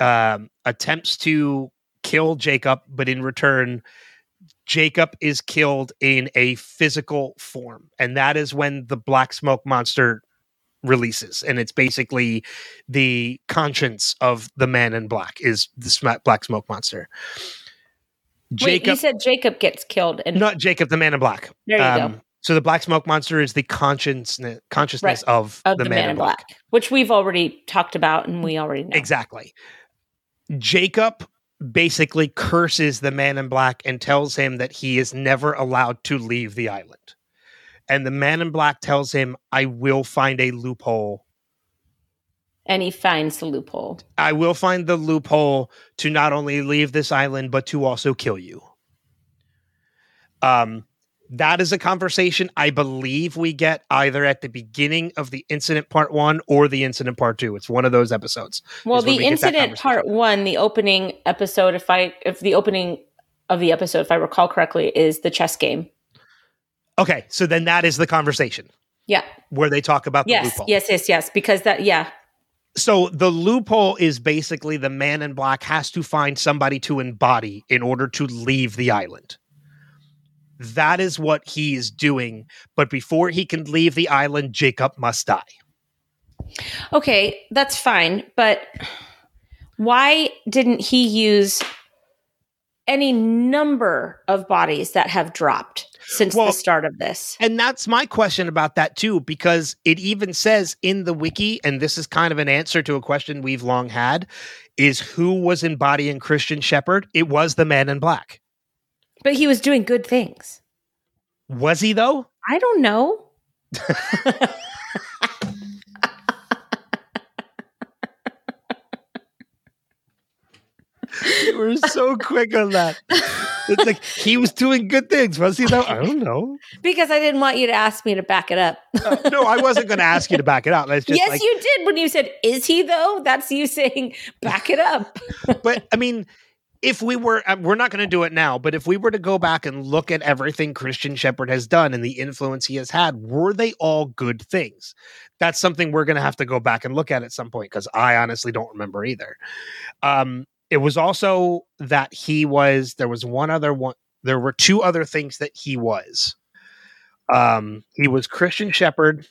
um, attempts to kill Jacob, but in return, Jacob is killed in a physical form. And that is when the black smoke monster releases. And it's basically the conscience of the man in black is the black smoke monster. Wait, you said Jacob gets killed and not Jacob, the man in black. there you Um, go. So the black smoke monster is the consciousness consciousness of, Of the, man, in black. which we've already talked about and we already know. Exactly. Jacob basically curses the man in black and tells him that he is never allowed to leave the island. And the man in black tells him, I will find a loophole. And he finds the loophole. I will find the loophole to not only leave this island, but to also kill you. Um, that is a conversation I believe we get either at the beginning of the incident part one or the incident part two. It's one of those episodes. Well, the we incident part one, the opening episode, if I if the opening of the episode, if I recall correctly, is the chess game. Okay, so then that is the conversation Yeah. where they talk about the Yes. loophole. Yes. Yes. Yes. Because that. Yeah. So the loophole is basically the man in black has to find somebody to embody in order to leave the island. That is what he is doing. But before he can leave the island, Jacob must die. Okay, that's fine. But why didn't he use any number of bodies that have dropped since Well, the start of this? And that's my question about that too, because it even says in the wiki, and this is kind of an answer to a question we've long had, is who was embodying Christian Shephard? It was the man in black. But he was doing good things. Was he though? I don't know. You were so quick on that. It's like he was doing good things, was he though? I don't know. Because I didn't want you to ask me to back it up. Uh, no, I wasn't going to ask you to back it up. It's just yes, like, you did when you said, Is he though? That's you saying, Back it up. but I mean, if we were, uh, we're not going to do it now, but if we were to go back and look at everything Christian Shephard has done and the influence he has had, were they all good things? That's something we're going to have to go back and look at at some point because I honestly don't remember either. Um, it was also that he was, there was one other one, there were two other things that he was. Um, he was Christian Shephard.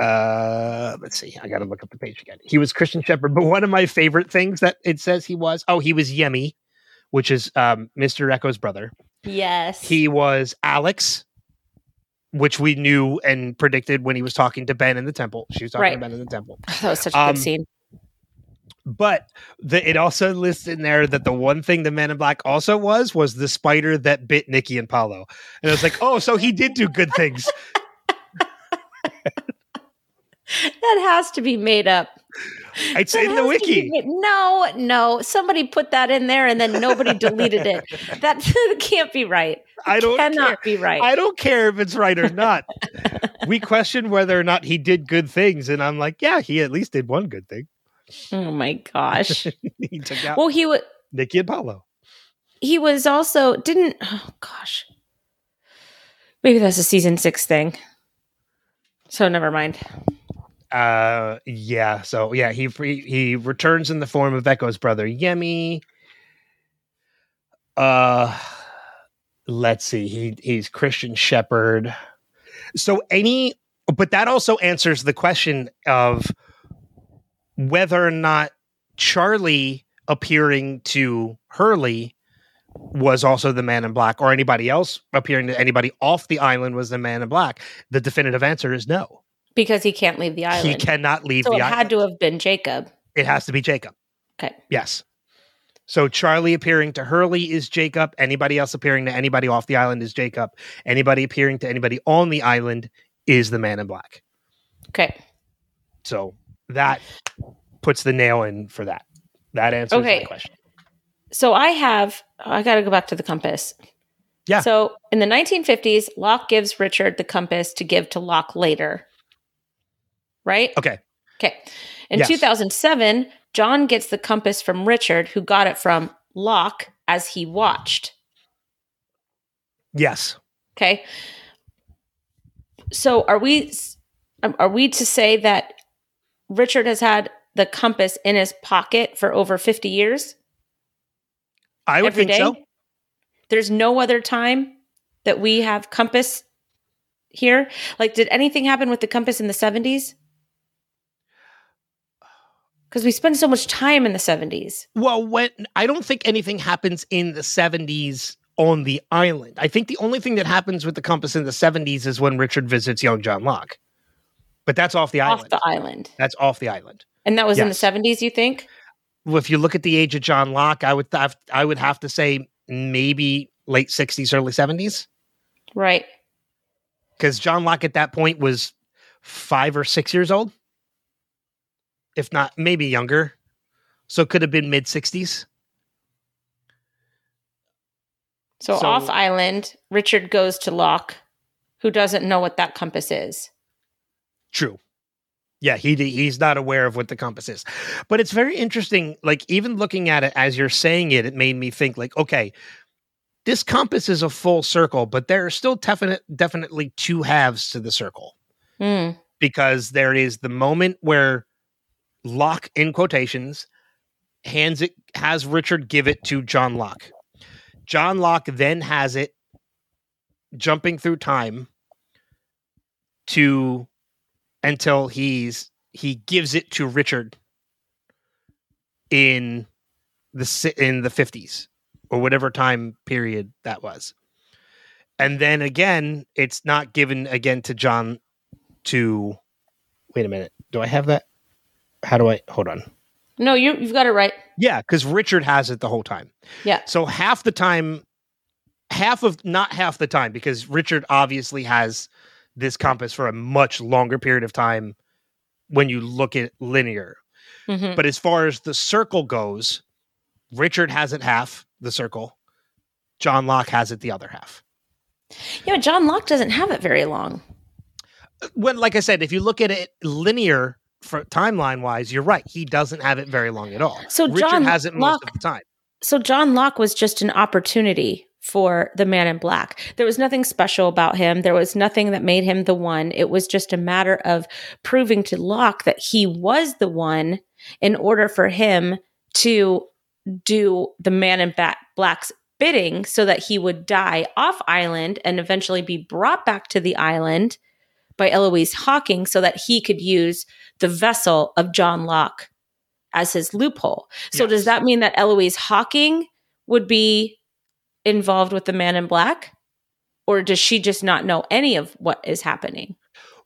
Uh, let's see. I got to look up the page again. He was Christian Shephard, but one of my favorite things that it says he was, oh, he was Yemi, which is um, Mr. Eko's brother. Yes. He was Alex, which we knew and predicted when he was talking to Ben in the temple. She was talking Right. to Ben in the temple. that was such a Um, good scene. But the, it also lists in there that the one thing the Man in Black also was was the spider that bit Nikki and Paulo. And I was like, oh, so he did do good things. That has to be made up. It's That in the has to be wiki. No, no. Somebody put that in there and then nobody deleted it. That can't be right. I don't care. Cannot be right. I don't care if it's right or not. we question whether or not he did good things, and I'm like, yeah, he at least did one good thing. Oh my gosh. he took out. well, he was Nikki and Paulo. he was also didn't oh gosh maybe that's a season six thing so never mind Uh, yeah. So yeah, he he he returns in the form of Eko's brother Yemi. Uh, let's see. He he's Christian Shephard. So any, but that also answers the question of whether or not Charlie appearing to Hurley was also the man in black, or anybody else appearing to anybody off the island was the man in black. The definitive answer is no. because he can't leave the island He cannot leave so the it island. had to have been jacob It has to be Jacob. okay Yes. So Charlie appearing to Hurley is Jacob. Anybody else appearing to anybody off the island is Jacob. Anybody appearing to anybody on the island is the man in black. okay So that puts the nail in for that. That answers Okay. the question. so i have i gotta go back to the compass Yeah. so in the 1950s locke gives richard the compass to give to locke later right Okay. Okay. In Yes. 2007, John gets the compass from Richard, who got it from Locke as he watched. Yes. Okay. So are we are we to say that Richard has had the compass in his pocket for over 50 years? I would think so. There's no other time that we have compass here. Like did anything happen with the compass in the 70s? Cuz we spend so much time in the 70s. Well, when I don't think anything happens in the 70s on the island. I think the only thing that happens with the compass in the 70s is when Richard visits young John Locke. But that's off the off island. Off the island. that's off the island. And that was Yes. in the 70s, you think? Well, if you look at the age of John Locke, I would have, I would have to say maybe late 60s, early 70s. Right. Because John Locke at that point was five or six years old. If not, maybe younger. So it could have been mid 60s. So, So- off island, Richard goes to Locke, who doesn't know what that compass is. True. Yeah, he he's not aware of what the compass is. But it's very interesting like even looking at it as you're saying it it made me think like okay, this compass is a full circle, but there are still definite definitely two halves to the circle Hmm. because there is the moment where Locke in quotations hands it has Richard give it to John Locke. John Locke then has it jumping through time to until he's he gives it to Richard in the in the 50s or whatever time period that was. And then again, it's not given again to John to wait a minute. Do I have that? How do I hold on? No, you, you've got it right. Yeah, because Richard has it the whole time. Yeah. So half the time, half of not half the time, because Richard obviously has this compass for a much longer period of time when you look at linear. Mhm. But as far as the circle goes, Richard has it half the circle. John Locke has it the other half. Yeah, John Locke doesn't have it very long. When, like I said, if you look at it linear for timeline wise, you're right. He doesn't have it very long at all. So Richard John has it most Locke- of the time. So John Locke was just an opportunity for the man in black. There was nothing special about him. There was nothing that made him the one. It was just a matter of proving to Locke that he was the one in order for him to do the man in black's bidding so that he would die off island and eventually be brought back to the island by Eloise Hawking so that he could use the vessel of John Locke as his loophole. So Yes. does that mean that Eloise Hawking would be involved with the man in black? Or does she just not know any of what is happening?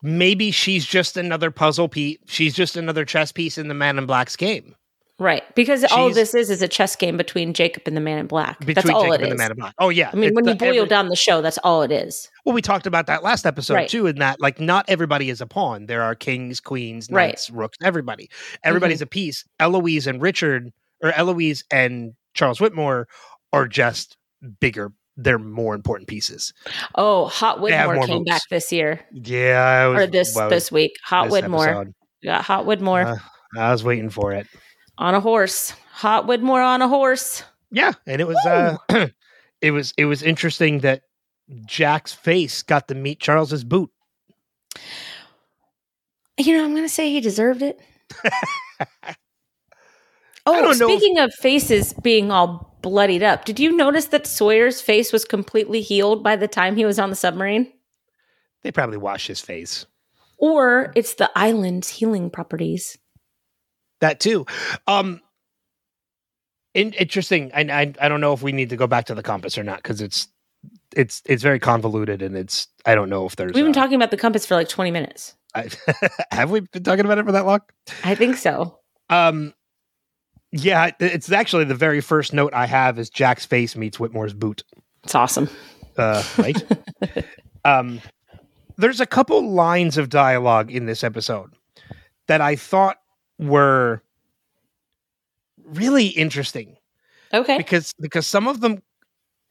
maybe she's just another puzzle piece. She's just another chess piece in the Man in Black's game. Right. Because all this is is a chess game between Jacob and the man in black. Between that's all Jacob it and is. the Man in Black. Oh yeah. I mean, It's when the- you boil every- down the show, that's all it is. Well, we talked about that last episode Right. too, in that like not everybody is a pawn. There are kings, queens, Right. Mm-hmm. knights, rooks, everybody. Everybody's a piece. Eloise and Richard, or Eloise and Charles Widmore, are just bigger. They're more important pieces. Oh, Hot They have Widmore more came moves. back this year Yeah, I was, or this well, this week. Hot this Widmore. episode. Yeah, Hot Widmore Uh, I was waiting for it. on a horse. Hot Widmore on a horse. Yeah, and it was uh it was it was interesting that Jack's face got to meet Charles's boot. You know, I'm going to say he deserved it. Oh, don't know if- speaking of faces being all bloodied up, did you notice that Sawyer's face was completely healed by the time he was on the submarine? They probably washed his face. Or it's the island's healing properties. That too. Um in, interesting. And I, I don't know if we need to go back to the compass or not because it's it's it's very convoluted and it's I don't know if there's We've been talking about the compass for like 20 minutes. I, have we been talking about it for that long? I think so. Um, yeah, it's actually the very first note I have is Jack's face meets Widmore's boot. It's awesome. Uh, right. um, there's a couple lines of dialogue in this episode that I thought were really interesting Okay. because because some of them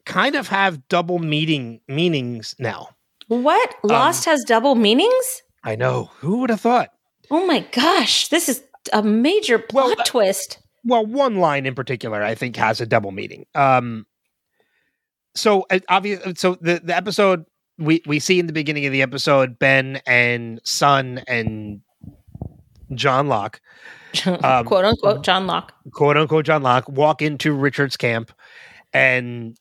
kind of have double meaning meanings now. What? Lost has double meanings? I know. Who would have thought? Oh my gosh. This is a major plot Well, twist. Well one line in particular i think has a double meaning um so obvious so the the episode we we see in the beginning of the episode ben and Sun and john locke um, Quote unquote, John Locke. quote unquote john locke walk into richard's camp and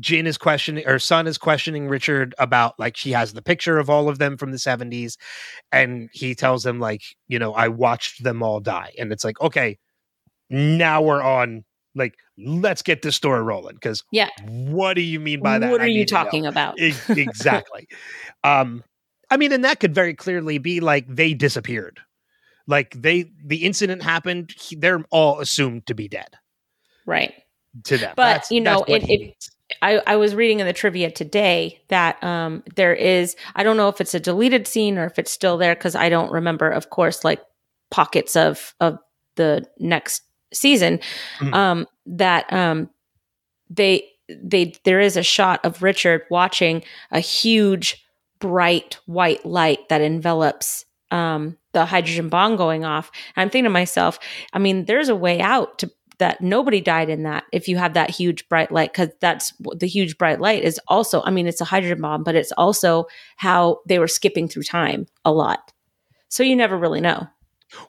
Jin is questioning, or Sun is questioning Richard about like she has the picture of all of them from the 70s. And he tells them, like, you know, I watched them all die. And it's like, okay, now we're on, like, let's get this story rolling. Cause Yeah. what do you mean by that? What are you need to know. talking about? Exactly. um, I mean, and that could very clearly be like they disappeared. Like they, the incident happened. he- they're all assumed to be dead Right. to them. But, That's- you know, it- it- I, I was reading in the trivia today that um, there is, I don't know if it's a deleted scene or if it's still there because I don't remember, of course, like pockets of of the next season. Mhm. Um, that um, they they there is a shot of Richard watching a huge bright white light that envelops um, the hydrogen bomb going off. And I'm thinking to myself, I mean, there's a way out to that nobody died in that if you have that huge bright light because that's the huge bright light is also i mean it's a hydrogen bomb but it's also how they were skipping through time a lot so you never really know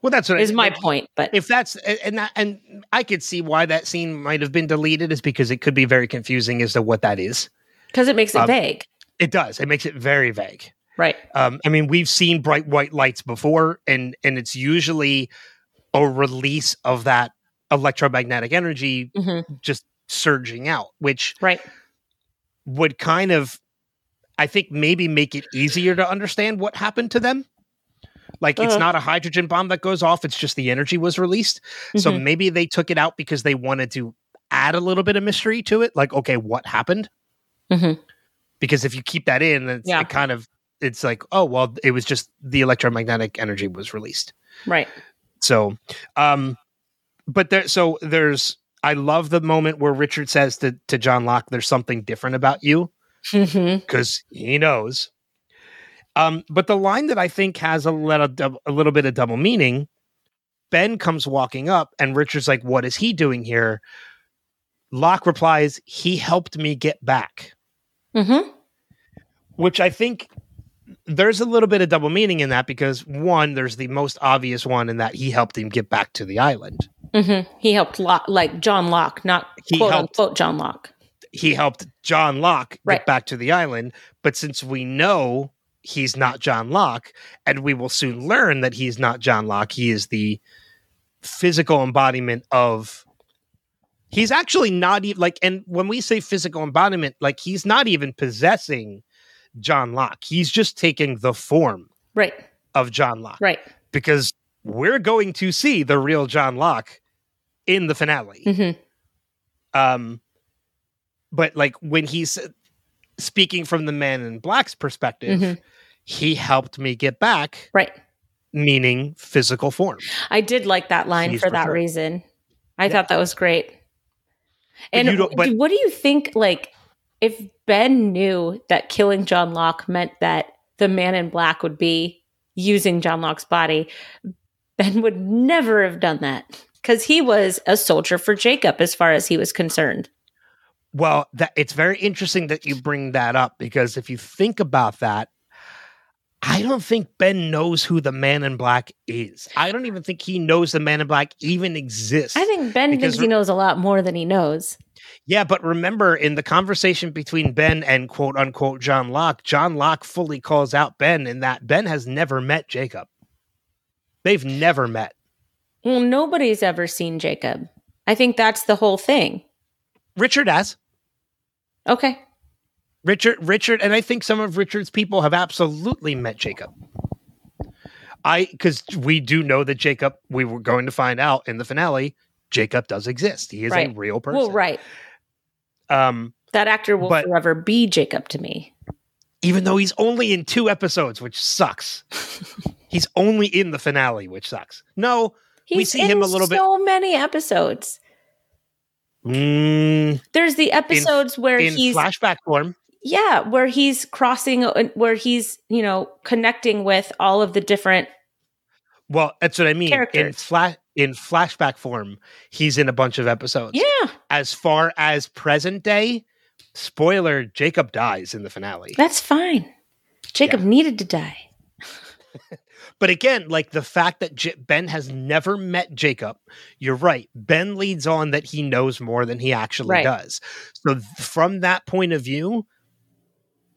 Well, that's what I- is my like, point but If that's and that, and I could see why that scene might have been deleted is because it could be very confusing as to what that is. because it makes it um, vague It does. It makes it very vague. right Um, I mean, we've seen bright white lights before, and and it's usually a release of that electromagnetic energy hmm just surging out, which right would kind of, I think, maybe make it easier to understand what happened to them. Like it's Uh-huh. not a hydrogen bomb that goes off; it's just the energy was released. So Mhm. maybe they took it out because they wanted to add a little bit of mystery to it. Like, okay, what happened? Mhm. Because if you keep that in, it's, Yeah. it kind of it's like, oh well, it was just the electromagnetic energy was released. right So, um, but there, so there's. I love the moment where Richard says to to John Locke, "There's something different about you," Mhm. because he knows. Um, but the line that I think has a little a little bit of double meaning. Ben comes walking up, and Richard's like, "What is he doing here?" Locke replies, "He helped me get back," Mhm. which I think there's a little bit of double meaning in that because one, there's the most obvious one in that he helped him get back to the island. Mhm. he helped Locke, like john locke not He quote helped- unquote john locke he helped John Locke get Right. back to the island. But since we know he's not John Locke, and we will soon learn that he's not John Locke, he is the physical embodiment of. He's actually not even like, and when we say physical embodiment, like he's not even possessing John Locke. He's just taking the form right of John Locke right because we're going to see the real John Locke in the finale. Mhm. Um, but like when he's speaking from the man in black's perspective, Mhm. He helped me get back, right meaning physical form. I did like that line He's for that reason. I Yeah. thought that was great. But And but- what do you think? Like, if Ben knew that killing John Locke meant that the man in black would be using John Locke's body, Ben would never have done that. because he was a soldier for Jacob as far as he was concerned. Well, that it's very interesting that you bring that up because if you think about that, I don't think Ben knows who the man in black is. I don't even think he knows the man in black even exists. I think Ben thinks he knows a lot more than he knows. Yeah, but remember in the conversation between Ben and quote unquote John Locke, John Locke fully calls out Ben in that Ben has never met Jacob. They've never met. Well, nobody's ever seen Jacob. I think that's the whole thing. Richard has. Okay. Richard Richard and I think some of Richard's people have absolutely met Jacob. I cuz we do know that Jacob we were going to find out in the finale Jacob does exist. He is a real person. Well, right. Um That actor will But- forever be Jacob to me. even though he's only in two episodes, which sucks. he's only in the finale, which sucks. No, He's We see in him a little bit- so many episodes. mm, There's the episodes where in he's flashback form. Yeah, where he's crossing, uh, where he's you know connecting with all of the different. Well, that's what I mean. In Characters. flash in flashback form, he's in a bunch of episodes. Yeah, As far as present day, spoiler, Jacob dies in the finale. that's fine. Jacob needed to die. But again, like the fact that J- Ben has never met Jacob, you're right. Ben leads on that he knows more than he actually Right. does. So from that point of view,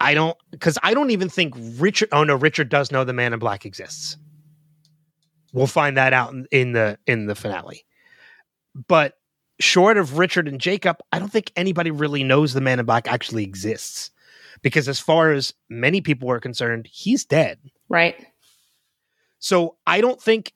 I don't because I don't even think Richard. Oh no, Richard does know the Man in Black exists. We'll find that out in, in the in the finale. But short of Richard and Jacob, I don't think anybody really knows the Man in Black actually exists. Because as far as many people are concerned, he's dead. Right. So I don't think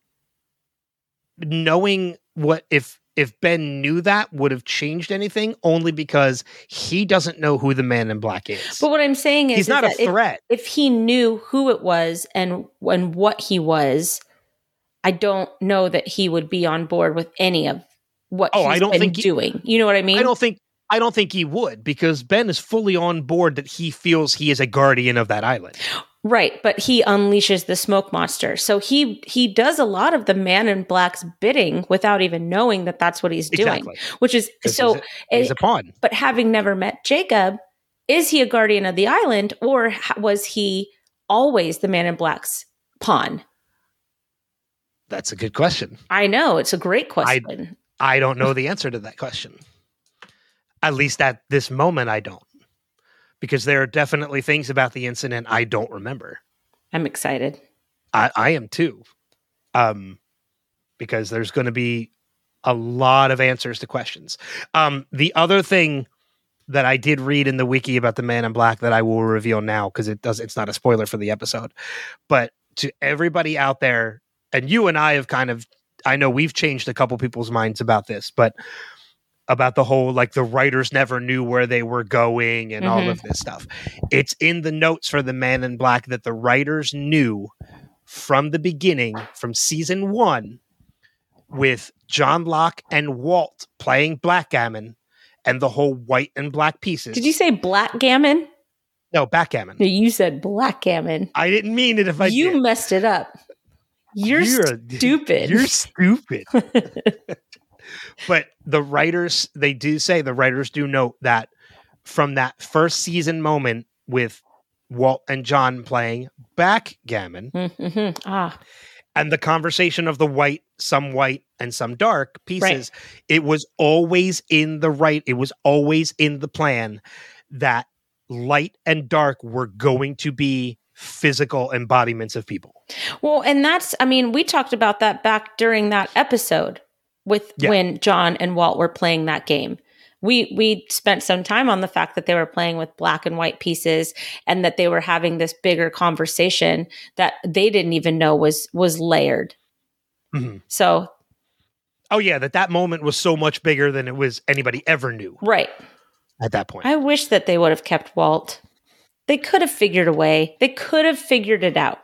knowing what if if Ben knew that would have changed anything only because he doesn't know who the man in black is. But what I'm saying is, He's is not a that if- threat. if he knew who it was and and what he was, I don't know that he would be on board with any of what Oh, he's I don't been think he- doing. you know what I mean? I don't think I don't think he would because Ben is fully on board that he feels he is a guardian of that island. Right, but he unleashes the smoke monster. So he he does a lot of the man in black's bidding without even knowing that that's what he's doing, Exactly. which is so he's a, he's a pawn. but having never met Jacob, is he a guardian of the island or was he always the man in black's pawn? That's a good question. I know, it's a great question. I don't know the answer to that question. At least at this moment, I don't. Because there are definitely things about the incident I don't remember. I'm excited. I, I am too. Um, because there's going to be a lot of answers to questions. Um, the other thing that I did read in the wiki about the Man in Black that I will reveal now because it does it's not a spoiler for the episode, but to everybody out there, and you and I have kind of I know we've changed a couple people's minds about this, but about the whole like the writers never knew where they were going and all Mhm. of this stuff. It's in the notes for the Man in Black that the writers knew from the beginning, from season one, with John Locke and Walt playing Blackgammon and the whole white and black pieces. Did you say blackgammon? no backgammon? No, you said blackgammon. I didn't mean it if I you did. messed it up. You're, You're- stupid. You're stupid. but the writers, they do say the writers do note that from that first season moment with Walt and John playing backgammon Mhm. Ah, and the conversation of the white, some white and some dark pieces, it was always in the right, it was always in the plan that light and dark were going to be physical embodiments of people. well, and that's. I mean, we talked about that back during that episode with Yeah. when John and Walt were playing that game. We we spent some time on the fact that they were playing with black and white pieces, and that they were having this bigger conversation that they didn't even know was was layered. Mhm. So Oh yeah, that that moment was so much bigger than it was anybody ever knew right, at that point. I wish that they would have kept Walt. They could have figured a way. They could have figured it out.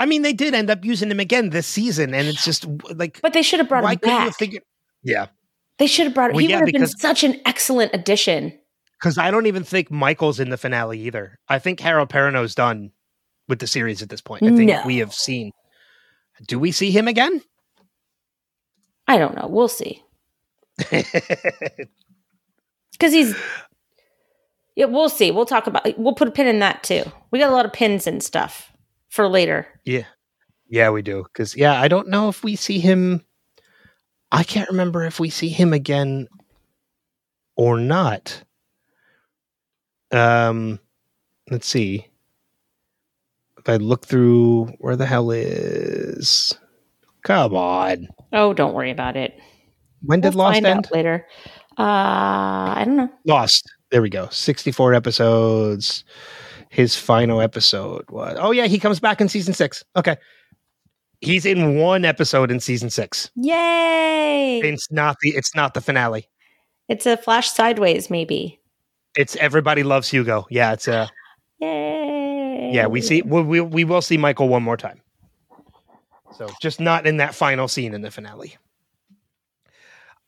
I mean, they did end up using him again this season, and it's just like But they should have brought why him couldn't back. figure? Yeah, they should have brought Well, he yeah, would have been such an excellent addition. because I don't even think Michael's in the finale either. I think Harold Perrineau's done with the series at this point. I think No. we have seen. Do we see him again? I don't know. We'll see. Because he's. Yeah, we'll see. We'll talk about. We'll put a pin in that too. We got a lot of pins and stuff for later. yeah. Yeah, we do. Because, yeah, I don't know if we see him. I can't remember if we see him again or not. Um, let's see. If I look through where the hell is. Come on. Oh, don't worry about it. When did We'll Lost end? later. Uh, I don't know. Lost. There we go. 64 episodes. His final episode was. Oh, yeah, he comes back in season six. Okay. He's in one episode in season six. Yay! It's not the it's not the finale. It's a flash sideways, maybe. It's everybody loves Hugo. Yeah, it's a Yay! yeah, we see we, we we will see Michael one more time. So just not in that final scene in the finale.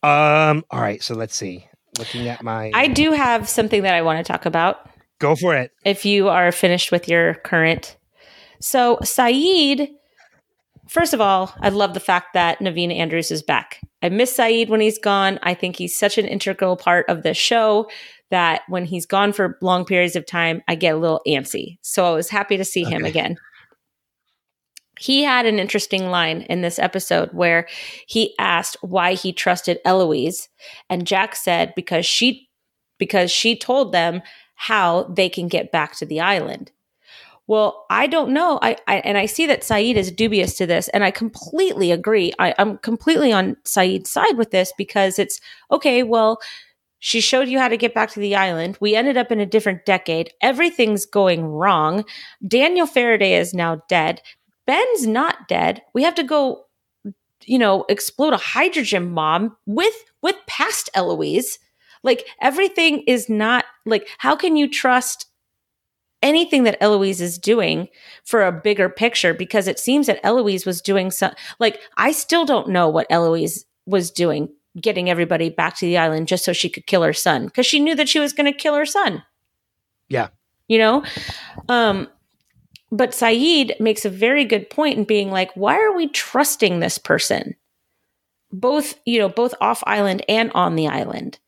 Um all right, so let's see. Looking at my I do have something that I want to talk about. Go for it. if you are finished with your current. So, Sayid, first of all, I love the fact that Naveen Andrews is back. I miss Sayid when he's gone. I think he's such an integral part of the show that when he's gone for long periods of time, I get a little antsy. So, I was happy to see him again. He had an interesting line in this episode where he asked why he trusted Eloise, and Jack said because she because she told them how they can get back to the island. Well, I don't know. I, I and I see that Sayid is dubious to this, and I completely agree. I, I'm completely on Sayid's side with this because it's okay. Well, she showed you how to get back to the island. We ended up in a different decade. Everything's going wrong. Daniel Faraday is now dead. Ben's not dead. We have to go, you know, explode a hydrogen bomb with with past Eloise. Like everything is not like how can you trust anything that Eloise is doing for a bigger picture because it seems that Eloise was doing some like I still don't know what Eloise was doing getting everybody back to the island just so she could kill her son because she knew that she was going to kill her son. Yeah. You know? Um but Sayid makes a very good point in being like why are we trusting this person? Both, you know, both off island and on the island.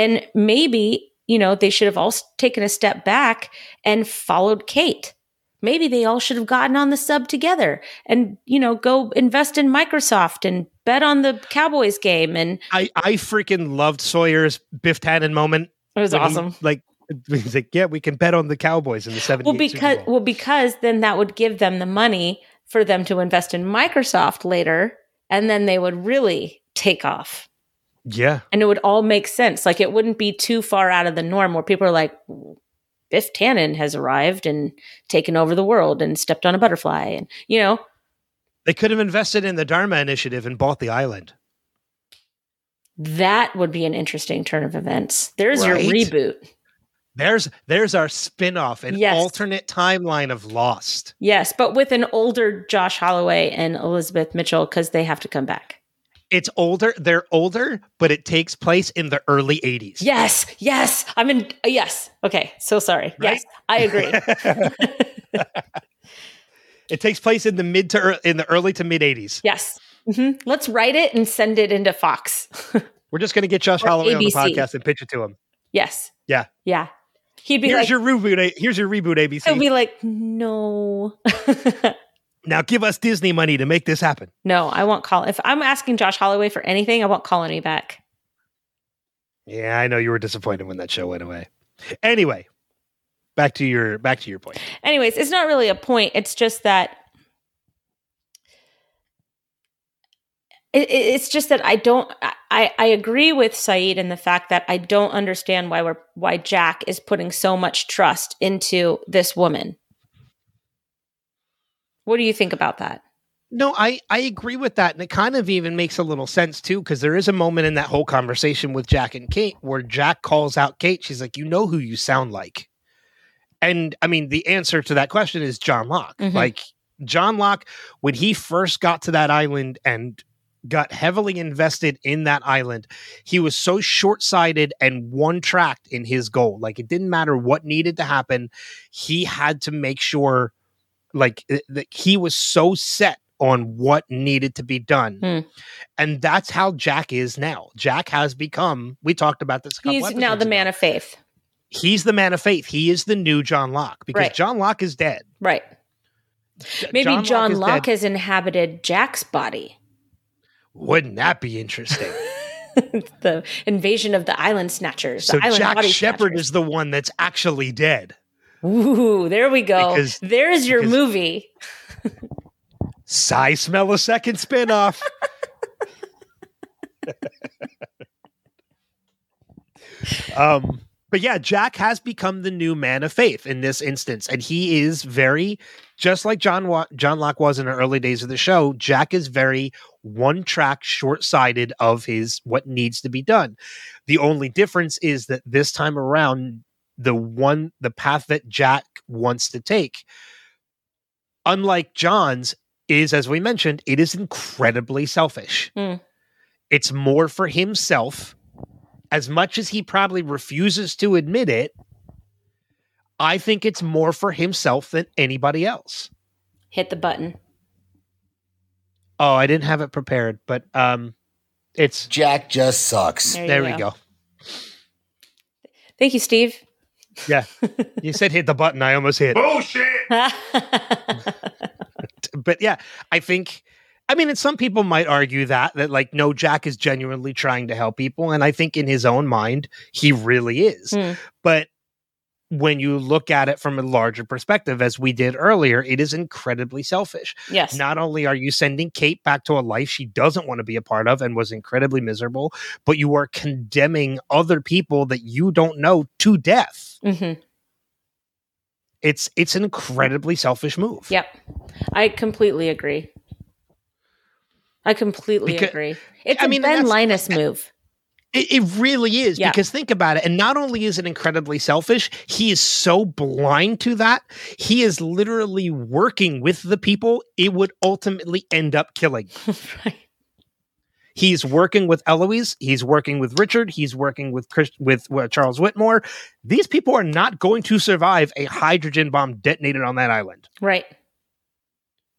And maybe, you know, they should have all taken a step back and followed Kate. Maybe they all should have gotten on the sub together and, you know, go invest in Microsoft and bet on the Cowboys game. And I I freaking loved Sawyer's Biff Tannen moment. it was when he, awesome. like he's like, yeah, we can bet on the Cowboys in the 78 Well, because well, because then that would give them the money for them to invest in Microsoft later, and then they would really take off. Yeah, and it would all make sense. Like it wouldn't be too far out of the norm where people are like, Biff Tannen has arrived and taken over the world and stepped on a butterfly. And, you know, they could have invested in the Dharma Initiative and bought the island. that would be an interesting turn of events. There's Right? your reboot. There's there's our spin-off, an Yes. alternate timeline of Lost. Yes, but with an older Josh Holloway and Elizabeth Mitchell because they have to come back. It's older, they're older, but it takes place in the early 80s. Yes, yes. I'm in. Yes. Okay. So sorry. Right? Yes, I agree. it takes place in the mid to in the early to mid 80s. yes. hmm Let's write it and send it into Fox. We're just going to get Josh Or Holloway on the podcast and pitch it to him. yes. Yeah. Yeah. He'd be Here's like, your reboot. Here's your reboot ABC. I'd be like, no. Now give us Disney money to make this happen. no, I won't call. If I'm asking Josh Holloway for anything, I won't call any back. Yeah, I know you were disappointed when that show went away. Anyway, back to your back to your point. Anyways, it's not really a point. It's just that it, it- it's just that I don't. I I agree with Sayid in the fact that I don't understand why we're why Jack is putting so much trust into this woman. What do you think about that? No, I I agree with that, and it kind of even makes a little sense too, because there is a moment in that whole conversation with Jack and Kate where Jack calls out Kate. She's like, "You know who you sound like," and I mean the answer to that question is John Locke. Mhm. Like John Locke, when he first got to that island and got heavily invested in that island, he was so short sighted and one tracked in his goal. Like it didn't matter what needed to happen, he had to make sure, like, th- that he was so set on what needed to be done. Hmm. And that's how Jack is now. Jack has become, we talked about this. a couple He's now the ago. man of faith. He's the man of faith. He is the new John Locke because Right. John Locke is dead. Right. Maybe John, is Locke, dead. has inhabited Jack's body. Wouldn't that be interesting? the invasion of the island snatchers. the so island Jack Shephard is the one that's actually dead. Ooh, there we go. Because- There's your movie. Sigh smell a second spinoff. um, but yeah, Jack has become the new man of faith in this instance, and he is very, just like John Wa- John Locke was in the early days of the show. Jack is very one track, short sighted of his what needs to be done. The only difference is that this time around, the one the path that Jack wants to take, unlike John's, is as we mentioned, it is incredibly selfish. Hmm. It's more for himself, as much as he probably refuses to admit it. I think it's more for himself than anybody else. Hit the button. Oh, I didn't have it prepared, but um, it's Jack just sucks. There, you there we go. Thank you, Steve. Yeah, you said hit the button. I almost hit. but yeah, I think. I mean, and some people might argue that that like no, Jack is genuinely trying to help people, and I think in his own mind he really is. Hmm. But when you look at it from a larger perspective, as we did earlier, it is incredibly selfish. yes. Not only are you sending Kate back to a life she doesn't want to be a part of and was incredibly miserable, but you are condemning other people that you don't know to death. hmm It's it's an incredibly selfish move. Yep. I completely agree. I completely Because- agree. It's I a mean, Ben Linus move. It, it really is Yeah. because think about it. And not only is it incredibly selfish, he is so blind to that. He is literally working with the people it would ultimately end up killing. right. He's working with Eloise. He's working with Richard. He's working with Chris, with uh, Charles Widmore. These people are not going to survive a hydrogen bomb detonated on that island. Right.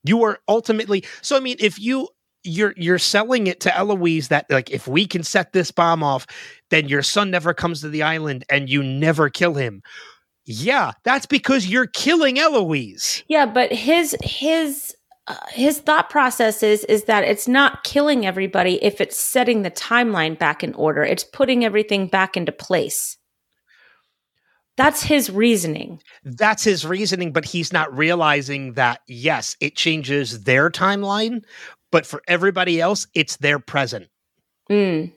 You are ultimately so. I mean, if you you're you're selling it to Eloise that like if we can set this bomb off, then your son never comes to the island and you never kill him. Yeah, that's because you're killing Eloise. Yeah, but his his uh, his thought process is is that it's not killing everybody if it's setting the timeline back in order. It's putting everything back into place. That's his reasoning. That's his reasoning, but he's not realizing that yes, it changes their timeline, but for everybody else, it's their present. Mm.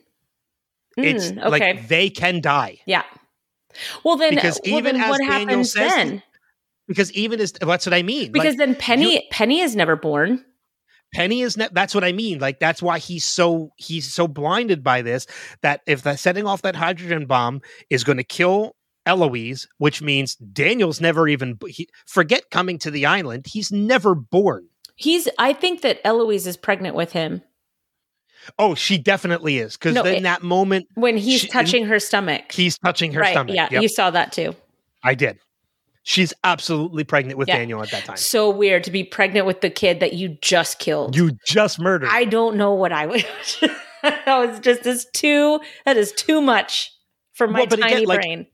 It's Mm, okay. like they can die. yeah. Well then, Because well, even then as what Daniel happens says- then? Because even as that's what I mean. Because Like, then Penny Penny is never born. Penny is ne- that's what I mean. Like that's why he's so he's so blinded by this that if the setting off that hydrogen bomb is going to kill Eloise, which means Daniel's never even he, forget coming to the island. He's never born. He's. I think that Eloise is pregnant with him Oh, she definitely is because No, in that moment when he's She- touching her stomach. he's touching her right. stomach. Yeah, Yep, you saw that too. I did. She's absolutely pregnant with Yeah. Daniel at that time. So weird to be pregnant with the kid that you just killed. You just murdered. I don't know what I would. that was just as too. That is too much for my Well, but again, tiny like, brain.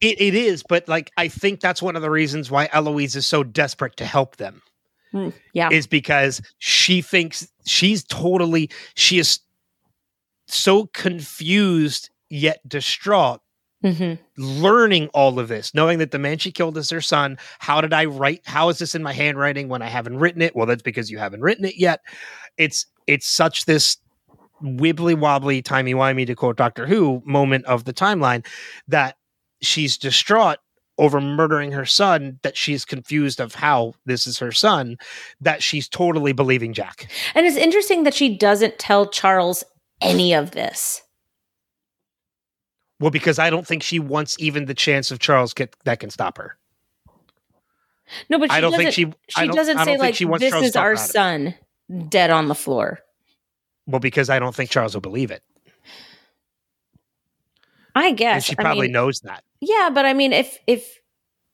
It, it is, but like I think that's one of the reasons why Eloise is so desperate to help them Mm, yeah. is because she thinks she's totally she is so confused yet distraught hmm learning all of this knowing that the man she killed is her son. How did i write how is this in my handwriting when i haven't written it? Well that's because you haven't written it yet. It's it's such this wibbly wobbly timey wimey to quote doctor who moment of the timeline that she's distraught over murdering her son that she's confused of how this is her son that she's totally believing jack And it's interesting that she doesn't tell Charles any of this. well because i don't think she wants even the chance of charles get, that can stop her No, but she i don't doesn't, think she I she doesn't I say like she wants this Charles is our about it. son dead on the floor. well because i don't think charles will believe it I and guess she I probably mean, knows that Yeah, but I mean, if if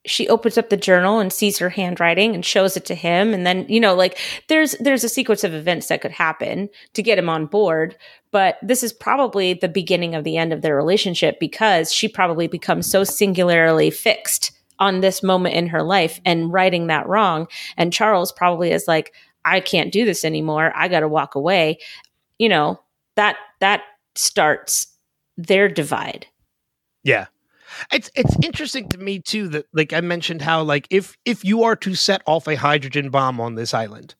she opens up the journal and sees her handwriting and shows it to him and then you know like there's there's a sequence of events that could happen to get him on board but this is probably the beginning of the end of their relationship because she probably becomes so singularly fixed on this moment in her life and righting that wrong. And Charles probably is like I can't do this anymore. I got to walk away. You know that that starts their divide. Yeah. It's it's interesting to me too that like I mentioned how like if if you are to set off a hydrogen bomb on this island,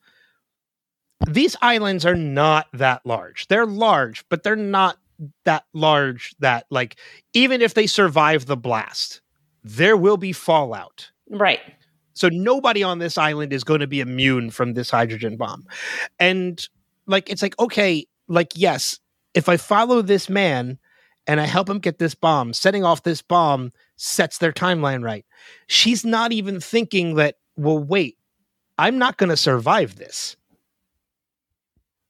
these islands are not that large. They're large, but they're not that large that like even if they survive the blast, there will be fallout. right So nobody on this island is going to be immune from this hydrogen bomb. And like it's like okay, like yes, if I follow this man and I help him get this bomb, setting off this bomb sets their timeline right. She's not even thinking that well wait, I'm not going to survive this.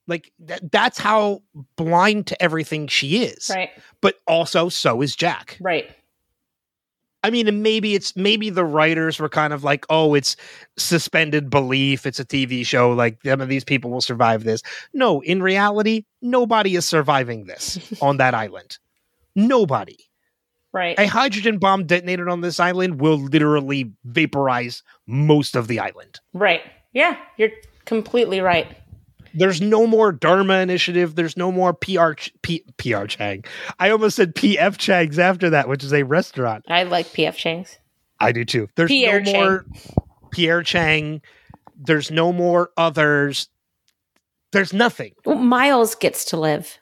Like that, that's how blind to everything she is. right But also so is Jack. right I mean, and maybe it's maybe the writers were kind of like, oh, it's suspended belief. It's a TV show. Like some of these people will survive this. No, in reality, nobody is surviving this on that island. Nobody. right A hydrogen bomb detonated on this island will literally vaporize most of the island. Right. Yeah, you're completely right. There's no more Dharma initiative. There's no more PR Ch- P, PR Chang. I almost said PF Chang's after that, which is a restaurant. I like PF Chang's. I do too. There's Pierre no more Pierre Chang. There's no more others. There's nothing. Well, Miles gets to live.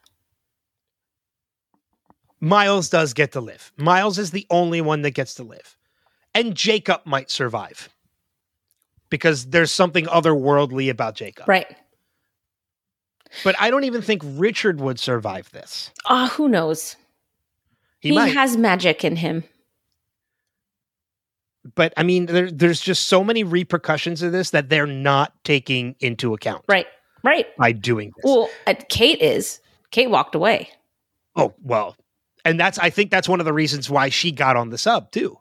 Miles does get to live. Miles is the only one that gets to live. And Jacob might survive. Because there's something otherworldly about Jacob. Right. But I don't even think Richard would survive this. Ah, who knows? He, He, might. has magic in him. but I mean, there, there's just so many repercussions of this that they're not taking into account Right. Right. by doing this. Well, uh, Kate is. Kate walked away. Oh, well. And that's I think that's one of the reasons why she got on the sub too.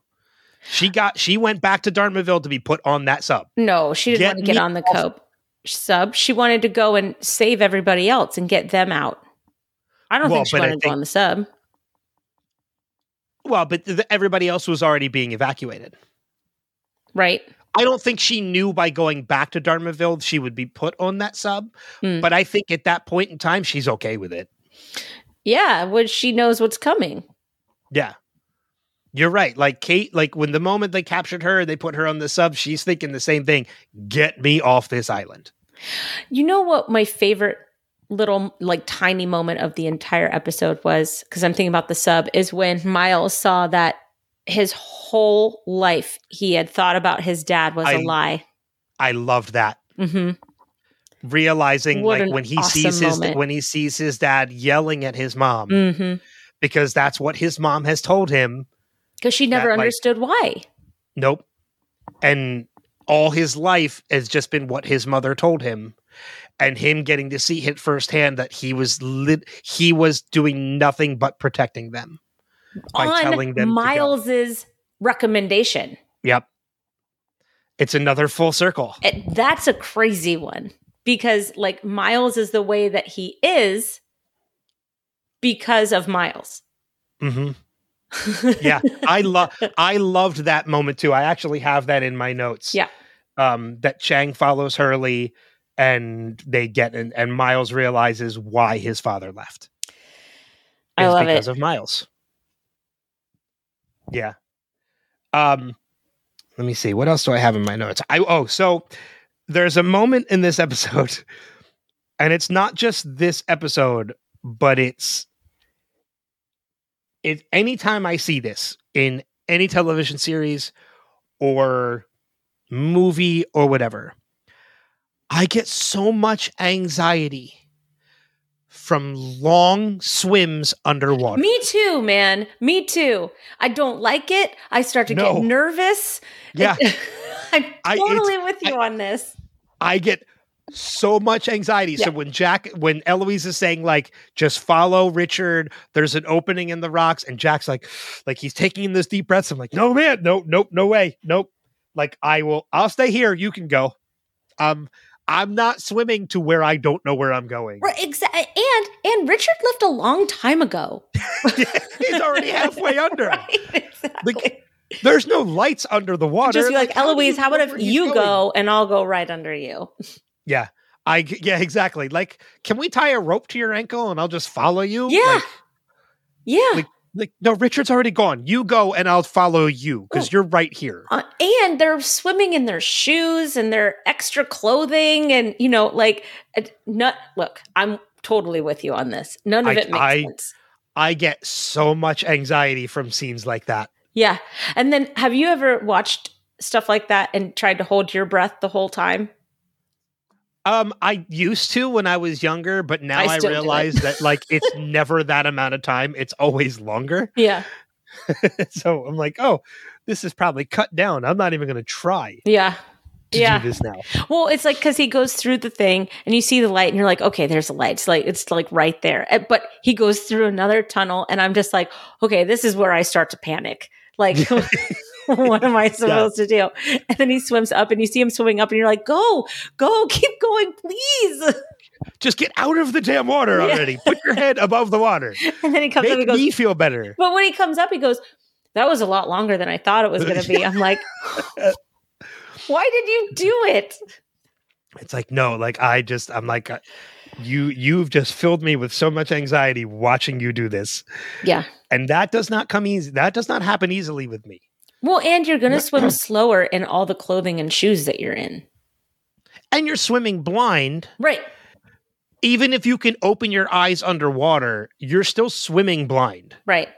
She got she went back to Dharmaville to be put on that sub. No, she didn't Get want to get on the cope sub. She wanted to go and save everybody else and get them out. I don't Well, think she wanted to go on the sub. Well, but th- everybody else was already being evacuated. Right. I don't think she knew by going back to Dharmaville she would be put on that sub. Hmm. But I think at that point in time she's okay with it. Yeah, which she knows what's coming. Yeah. You're right. Like Kate, like when the moment they captured her, they put her on the sub, she's thinking the same thing. Get me off this island. You know what my favorite little like tiny moment of the entire episode was because I'm thinking about the sub is when Miles saw that his whole life he had thought about his dad was a I- lie. I loved that. hmm Realizing What like when he awesome sees his moment. when he sees his dad yelling at his mom hmm because that's what his mom has told him. Because she never That, like- understood why. Nope. And all his life has just been what his mother told him. And him getting to see it firsthand that he was lit he was doing nothing but protecting them. By On telling them. Miles's recommendation. Yep. It's another full circle. It- that's a crazy one because like Miles is the way that he is because of Miles. hmm Yeah, I love I loved that moment too. I actually have that in my notes. Yeah. Um, that Chang follows Hurley and they get and, and Miles realizes why his father left. I love because it. of Miles. Yeah. Um let me see. What else do I have in my notes? I oh, so there's a moment in this episode, and it's not just this episode, but it's it anytime I see this in any television series or movie or whatever, I get so much anxiety from long swims underwater. Me too, man. Me too. I don't like it. I start to No. get nervous. Yeah. I'm I- totally with you on this. I get so much anxiety. So when Jack, when Eloise is saying like, just follow Richard, there's an opening in the rocks, and Jack's like, like he's taking in this deep breaths. I'm like, no man, no, nope, no way, nope. Like I will, I'll stay here. You can go. Um, I'm not swimming to where I don't know where I'm going. Right, exactly. And and Richard left a long time ago. he's already halfway under. Right, exactly. There's no lights under the water. Just be like, how do Eloise, you how about if you going?" go and I'll go right under you? Yeah. I yeah, exactly. Like, can we tie a rope to your ankle and I'll just follow you? Yeah. Like, Yeah. Like- like no, Richard's already gone. You go and I'll follow you because Oh. you're right here. Uh, and they're swimming in their shoes and their extra clothing and you know like it- not look i'm totally with you on this none of I- it makes I- sense I get so much anxiety from scenes like that. Yeah and then have you ever watched stuff like that and tried to hold your breath the whole time Um, I used to when I was younger, but now I I, still do it. realize that like it's never that amount of time. It's always longer. yeah so I'm like, oh, this is probably cut down. I'm not even going to try yeah to yeah do this now. well it's like because he goes through the thing and you see the light and you're like okay there's a light it's like it's like right there Uh, but he goes through another tunnel and i'm just like okay this is where i start to panic like what am I supposed to do? And then he swims up and you see him swimming up and you're like, go, go, keep going, please. Just get out of the damn water Yeah. already. Put your head above the water. And then he comes up Make and goes, me feel better. but when he comes up, he goes, that was a lot longer than I thought it was going to be. I'm like, why did you do it? It's like no, like I just I'm like uh, you you've just filled me with so much anxiety watching you do this. Yeah. And that does not come easy. That does not happen easily with me. Well, and you're going to swim slower in all the clothing and shoes that you're in. And you're swimming blind. Right. Even if you can open your eyes underwater, you're still swimming blind. Right.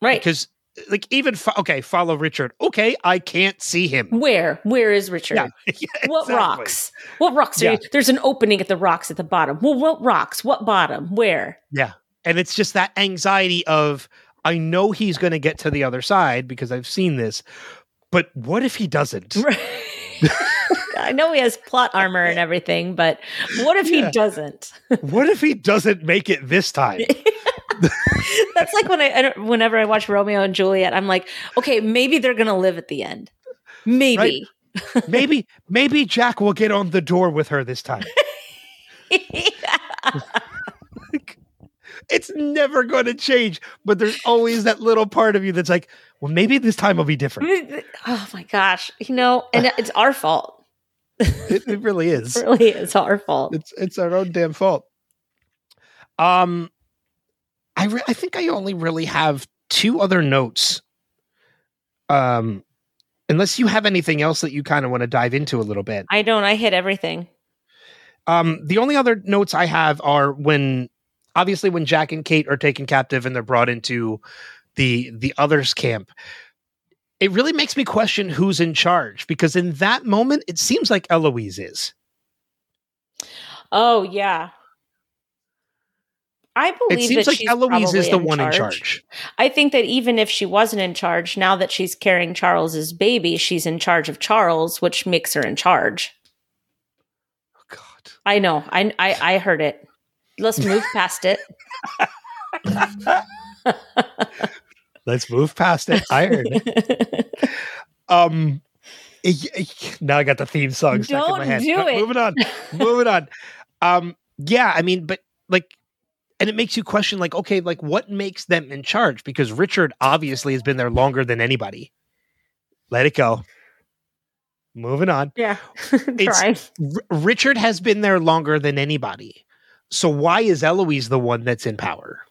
Right. Because like even fo- okay, follow Richard. Okay, I can't see him. Where? Where is Richard? Yeah, What exactly. rocks? What rocks are Yeah. you? There's an opening at the rocks at the bottom. Well, what rocks? What bottom? Where? Yeah. And it's just that anxiety of I know he's going to get to the other side because I've seen this. But what if he doesn't? Right. I know he has plot armor and everything, but what if Yeah. he doesn't? what if he doesn't make it this time? That's like when I, I whenever I watch Romeo and Juliet, I'm like, okay, maybe they're gonna live at the end. Maybe. maybe maybe Jack will get on the door with her this time. It's never going to change, but there's always that little part of you that's like, well, maybe this time will be different. oh my gosh, you know, and it's our fault. It, it really is. It really is our fault. It's it's our own damn fault. Um, I re- I think I only really have two other notes. Um, unless you have anything else that you kind of want to dive into a little bit. I don't. I hit everything. Um, the only other notes I have are when, obviously, when Jack and Kate are taken captive and they're brought into the the others' camp. It really makes me question who's in charge because in that moment it seems like Eloise is. Oh yeah. I believe It seems like Eloise is the in one charge. in charge. I think that even if she wasn't in charge, now that she's carrying Charles's baby, she's in charge of Charles, which makes her in charge. Oh, God. I know. I I, I heard it. Let's move past it. Let's move past it. I heard it. Um, now I got the theme song stuck in Don't my head. do But it. Moving on, moving on. Um, yeah, I mean, but like, and it makes you question, like, okay, like what makes them in charge? Because Richard obviously has been there longer than anybody. Let it go. Moving on. yeah. Try. R- Richard has been there longer than anybody. So why is Eloise the one that's in power?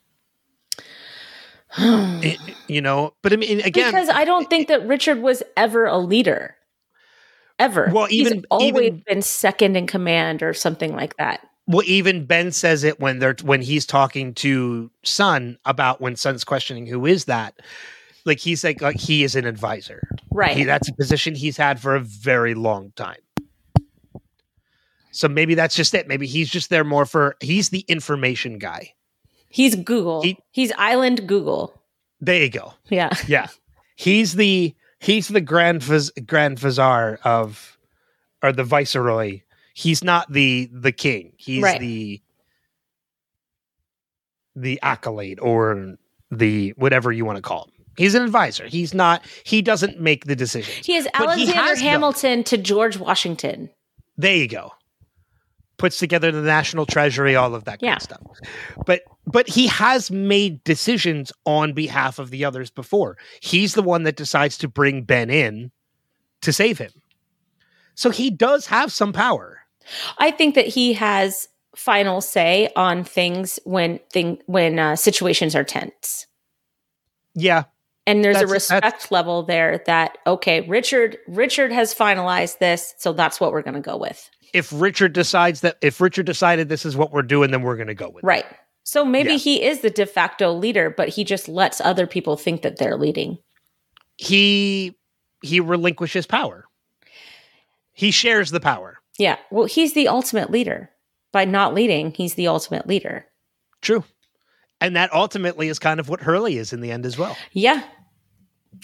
Eh, you know, but I mean, again, because I don't think that Richard was ever a leader. Ever. Well, He's always even- been second in command or something like that. Well, even Ben says it when they're when he's talking to Sun about when Sun's questioning who is that. Like he's like, like he is an advisor. Right. He, that's a position he's had for a very long time. So maybe that's just it. Maybe he's just there more for he's the information guy. He's Google. He- He's Island Google. There you go. Yeah. Yeah, he's the he's the grand Viz, grand vizier of or the viceroy. He's not the the king. He's Right. the the accolade or the whatever you want to call him. He's an advisor. He's not. He doesn't make the decisions. He is he Alexander has done- Hamilton to George Washington. There you go. Puts together the national treasury, all of that Yeah. of stuff. But but he has made decisions on behalf of the others before. He's the one that decides to bring Ben in to save him. So he does have some power. I think that he has final say on things when thing when uh, situations are tense. Yeah. And there's a respect level there that okay, Richard Richard has finalized this, so that's what we're going to go with. If Richard decides that if Richard decided this is what we're doing, then we're going to go with it. Right. So maybe Yeah. he is the de facto leader, but he just lets other people think that they're leading. He he relinquishes power. He shares the power. Yeah. Well, he's the ultimate leader. By not leading, he's the ultimate leader. True. And that ultimately is kind of what Hurley is in the end as well. Yeah.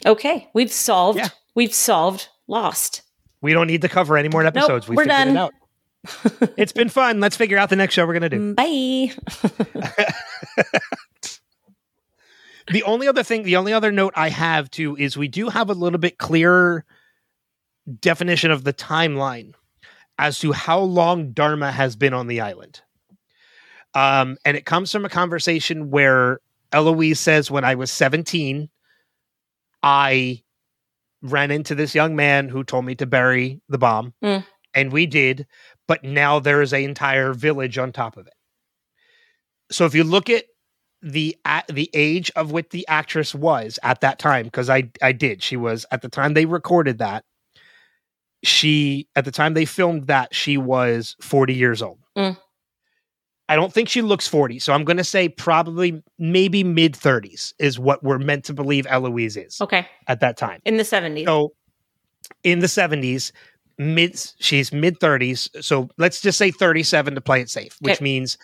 Okay. We've solved Yeah. we've solved Lost. We don't need to cover any more episodes. we we're figured done. it out. it's been fun. Let's figure out the next show we're going to do. Mm, bye. The only other thing, the only other note I have too is we do have a little bit clearer definition of the timeline as to how long Dharma has been on the island. Um, and it comes from a conversation where Eloise says, When I was 17, I ran into this young man who told me to bury the bomb. Mm. And we did. But now there is an entire village on top of it. So if you look at the a- the age of what the actress was at that time because I I did she was at the time they recorded that she at the time they filmed that she was 40 years old. Mm. I don't think she looks 40 so I'm going to say probably maybe mid 30s is what we're meant to believe Eloise is okay. at that time. In the 70s. So in the 70s mid she's mid 30s so let's just say 37 to play it safe which Okay. means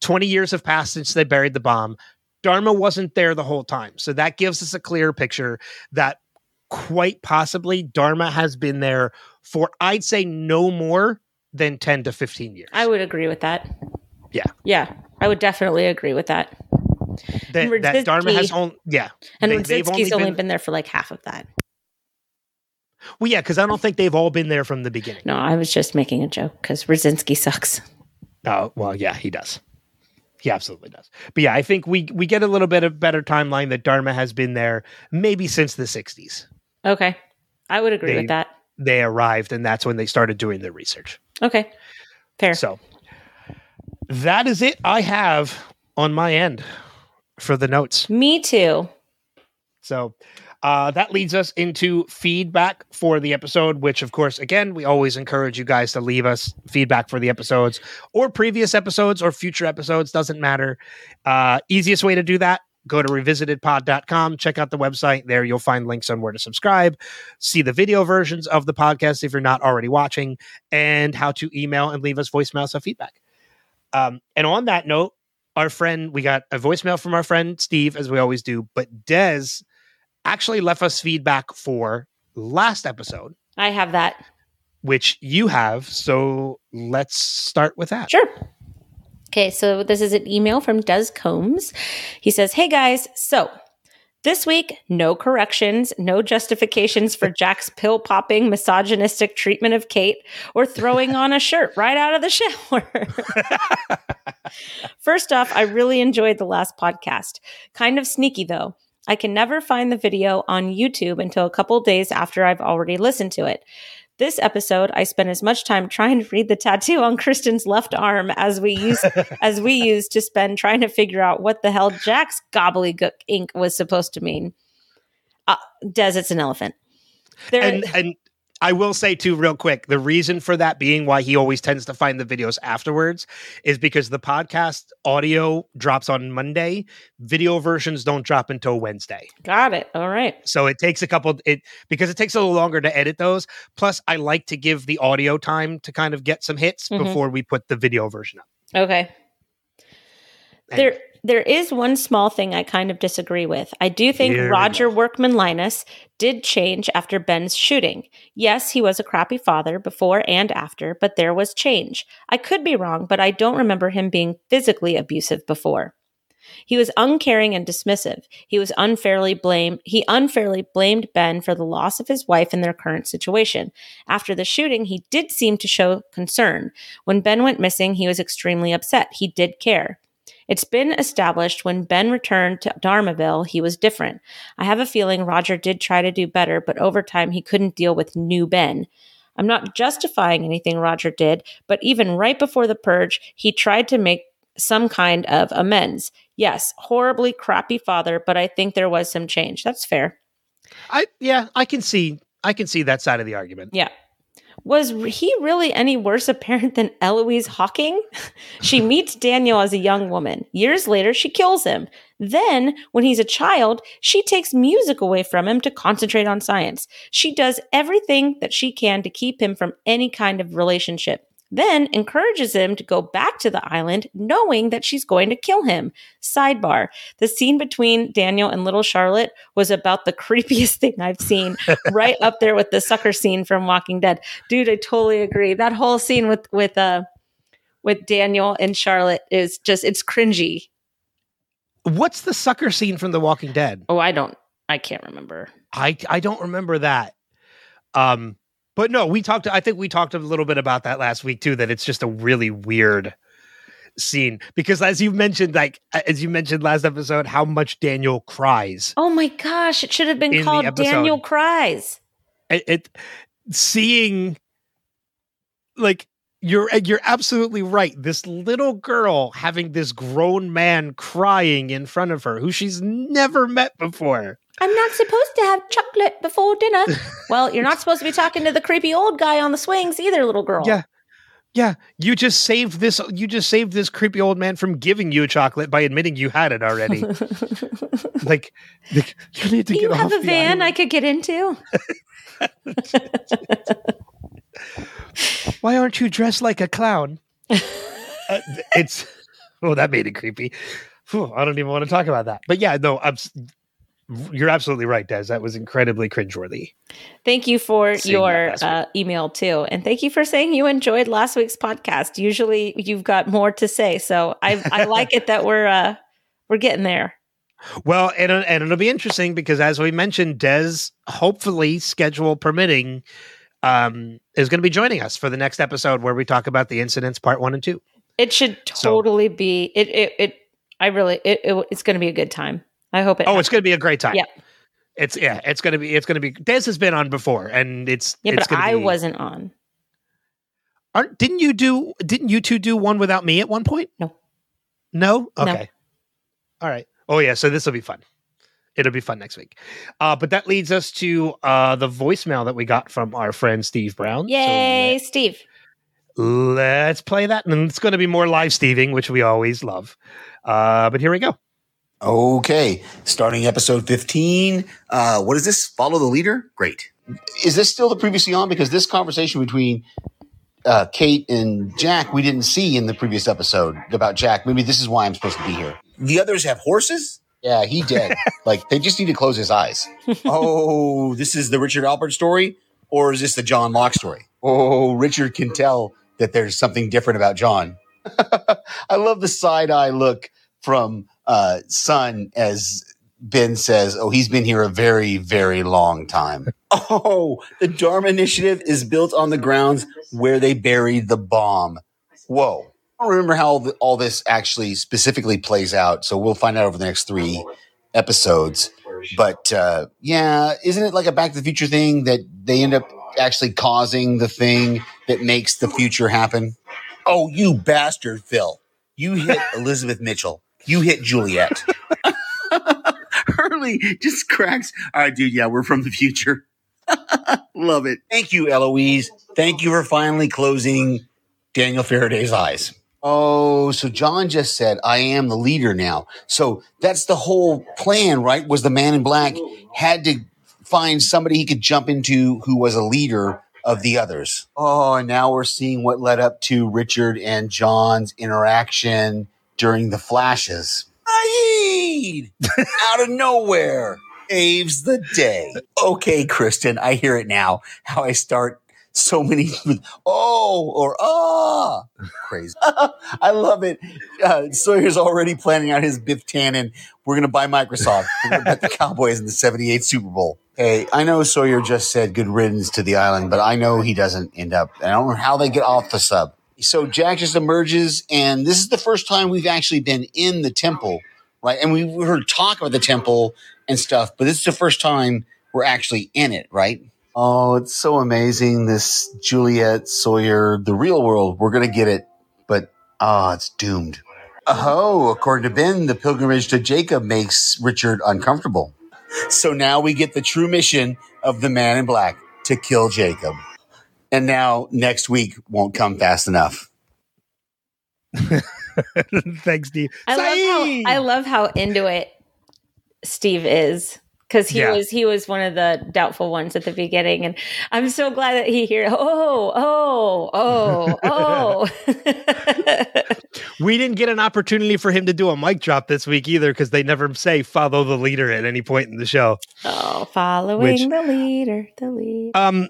20 years have passed since they buried the bomb dharma wasn't there the whole time so that gives us a clear picture that quite possibly dharma has been there for i'd say no more than 10 to 15 years I would agree with that. Yeah. Yeah. I would definitely agree with that. that, that dharma has only yeah And They- only only, been- been, there for like half of that. well yeah because i don't think they've all been there from the beginning No, I was just making a joke because Radzinsky sucks. Oh well, yeah, he does. He absolutely does. But yeah, I think we we get a little bit of better timeline that Dharma has been there maybe since the '60s. Okay. I would agree They- with that. They arrived, and that's when they started doing their research. Okay. Fair. So that is it. I have on my end for the notes. Me too. So uh, that leads us into feedback for the episode, which, of course, again, we always encourage you guys to leave us feedback for the episodes or previous episodes or future episodes. Doesn't matter. Uh, easiest way to do that go to revisitedpod.com, check out the website. There you'll find links on where to subscribe, see the video versions of the podcast if you're not already watching, and how to email and leave us voicemails of feedback. Um, and on that note, our friend, we got a voicemail from our friend Steve, as we always do, but Des actually left us feedback for last episode, I have that. which you have. So let's start with that. Sure. Okay, so this is an email from Des Combs. He says, Hey guys, so this week, no corrections, no justifications for Jack's pill popping, misogynistic treatment of Kate, or throwing on a shirt right out of the shower. First off, I really enjoyed the last podcast. Kind of sneaky though. I can never find the video on YouTube until a couple days after I've already listened to it. This episode, I spent as much time trying to read the tattoo on Kristin's left arm as we used as we used to spend trying to figure out what the hell Jack's gobbledygook ink was supposed to mean. Uh, Des, it's an elephant. There, And and I will say too, real quick, the reason for that being why he always tends to find the videos afterwards is because the podcast audio drops on Monday. Video versions don't drop until Wednesday. got it. All right. So it takes a couple it because it takes a little longer to edit those. Plus, I like to give the audio time to kind of get some hits Mhm. before we put the video version up. Okay. Anyway. There There is one small thing I kind of disagree with. I do think Here Roger. Workman Linus did change after Ben's shooting. Yes, he was a crappy father before and after, but there was change. I could be wrong, but I don't remember him being physically abusive before. He was uncaring and dismissive. He was unfairly blamed. He unfairly blamed Ben for the loss of his wife and their current situation. After the shooting, he did seem to show concern. When Ben went missing, he was extremely upset. He did care. It's been established when Ben returned to Dharmaville, he was different. I have a feeling Roger did try to do better, but over time he couldn't deal with new Ben. I'm not justifying anything Roger did, but even right before the purge, he tried to make some kind of amends. Yes, horribly crappy father, but I think there was some change. That's fair. I yeah, I can see I can see that side of the argument. Yeah. Was he really any worse a parent than Eloise Hawking? she meets Daniel as a young woman. Years later, she kills him. Then, when he's a child, she takes music away from him to concentrate on science. She does everything that she can to keep him from any kind of relationship. Then encourages him to go back to the island, knowing that she's going to kill him. Sidebar The scene between Daniel and little Charlotte was about the creepiest thing I've seen, right up there with the sucker scene from Walking Dead. Dude, I totally agree. That whole scene with with uh with Daniel and Charlotte is just it's cringy. What's the sucker scene from The Walking Dead? Oh, I don't I can't remember. I I don't remember that. Um, but no, we talked. I think we talked a little bit about that last week too. That it's just a really weird scene because, as you mentioned, like as you mentioned last episode, how much Daniel cries. Oh my gosh, it should have been called. Daniel Cries. It, it seeing like you're you're absolutely right. This little girl having this grown man crying in front of her, who she's never met before. I'm not supposed to have chocolate before dinner. well, you're not supposed to be talking to the creepy old guy on the swings either, little girl. Yeah. Yeah, you just saved this. You just saved this creepy old man from giving you a chocolate by admitting you had it already. like, like, you need to Do get you have off a the van I could get into? Why aren't you dressed like a clown? uh, it's oh, that made it creepy. Phew, I don't even want to talk about that. But yeah, no, I'm, you're absolutely right, Des. That was incredibly cringeworthy. Thank you for Seeing your uh, email too, and thank you for saying you enjoyed last week's podcast. Usually, you've got more to say, so I I like it that we're uh, we're getting there. Well, and uh, and it'll be interesting because as we mentioned, Des, hopefully schedule permitting, um, is going to be joining us for the next episode where we talk about the incidents part one and two. It should So- totally be it. It. it I really. It, it, it's going to be a good time. I hope it. Oh, it's going to be a great time. Yep. It's yeah, it's going to be it's going to be. Des has been on before, and it's yeah, it's but I be- wasn't on. Aren't, didn't you do? Didn't you two do one without me at one point? No. No. No. Okay. All right. Oh yeah. So this will be fun. It'll be fun next week. Uh, but that leads us to uh, the voicemail that we got from our friend Steve Brown. So Yay, Steve! Let's play that. And it's going to be more live Steving, which we always love. Uh, but here we go. Okay, starting episode 15. Uh, what is this? Follow the leader? Great. Is this still the previously on? Because this conversation between uh, Kate and Jack, we didn't see in the previous episode about Jack. Maybe this is why I'm supposed to be here. The others have horses? Yeah, he dead. like, they just need to close his eyes. oh, this is the Richard Alpert story? Or is this the John Locke story? Oh, Richard can tell that there's something different about John. I love the side eye look from uh, Sun as Ben says, "Oh, he's been here a very, very long time." oh, the Dharma Initiative is built on the grounds where they buried the bomb. Whoa! I don't remember how all, the, all this actually specifically plays out, so we'll find out over the next three episodes. But uh, yeah, isn't it like a Back to the Future thing that they end up actually causing the thing that makes the future happen? Oh, you bastard, Phil! You hit Elizabeth Mitchell. You hit Juliet. Hurley just cracks. All right, dude. Yeah, we're from the future. Love it. Thank you, Eloise. Thank you for finally closing Daniel Faraday's eyes. Oh, so John just said, I am the leader now. So that's the whole plan, right? Was the man in black had to find somebody he could jump into who was a leader of the others. Oh, and now we're seeing what led up to Richard and John's interaction during the flashes. Sayid out of nowhere saves the day. Okay, Kristin, I hear it now. How I start so many with oh or ah. Crazy. I love it. Uh, Sawyer's already planning out his Biff Tannen. We're going to buy Microsoft. We're going to bet the Cowboys in the 78 Super Bowl. Hey, I know Sawyer just said good riddance to the island, but I know he doesn't end up. I don't know how they get off the sub. So Jack just emerges, and this is the first time we've actually been in the temple, right? And we heard talk about the temple and stuff, but this is the first time we're actually in it, right? Oh, it's so amazing. This Juliet Sawyer, the real world, we're going to get it, but ah, it's doomed. Oh, according to Ben, the pilgrimage to Jacob makes Richard uncomfortable. So now we get the true mission of the man in black to kill Jacob. And now next week won't come fast enough. Thanks, Steve. I love how I love how into it Steve is because he Yeah. was he was one of the doubtful ones at the beginning, and I'm so glad that he here. oh oh oh oh. We didn't get an opportunity for him to do a mic drop this week either because they never say follow the leader at any point in the show. oh, following Which- the leader, the leader. Um,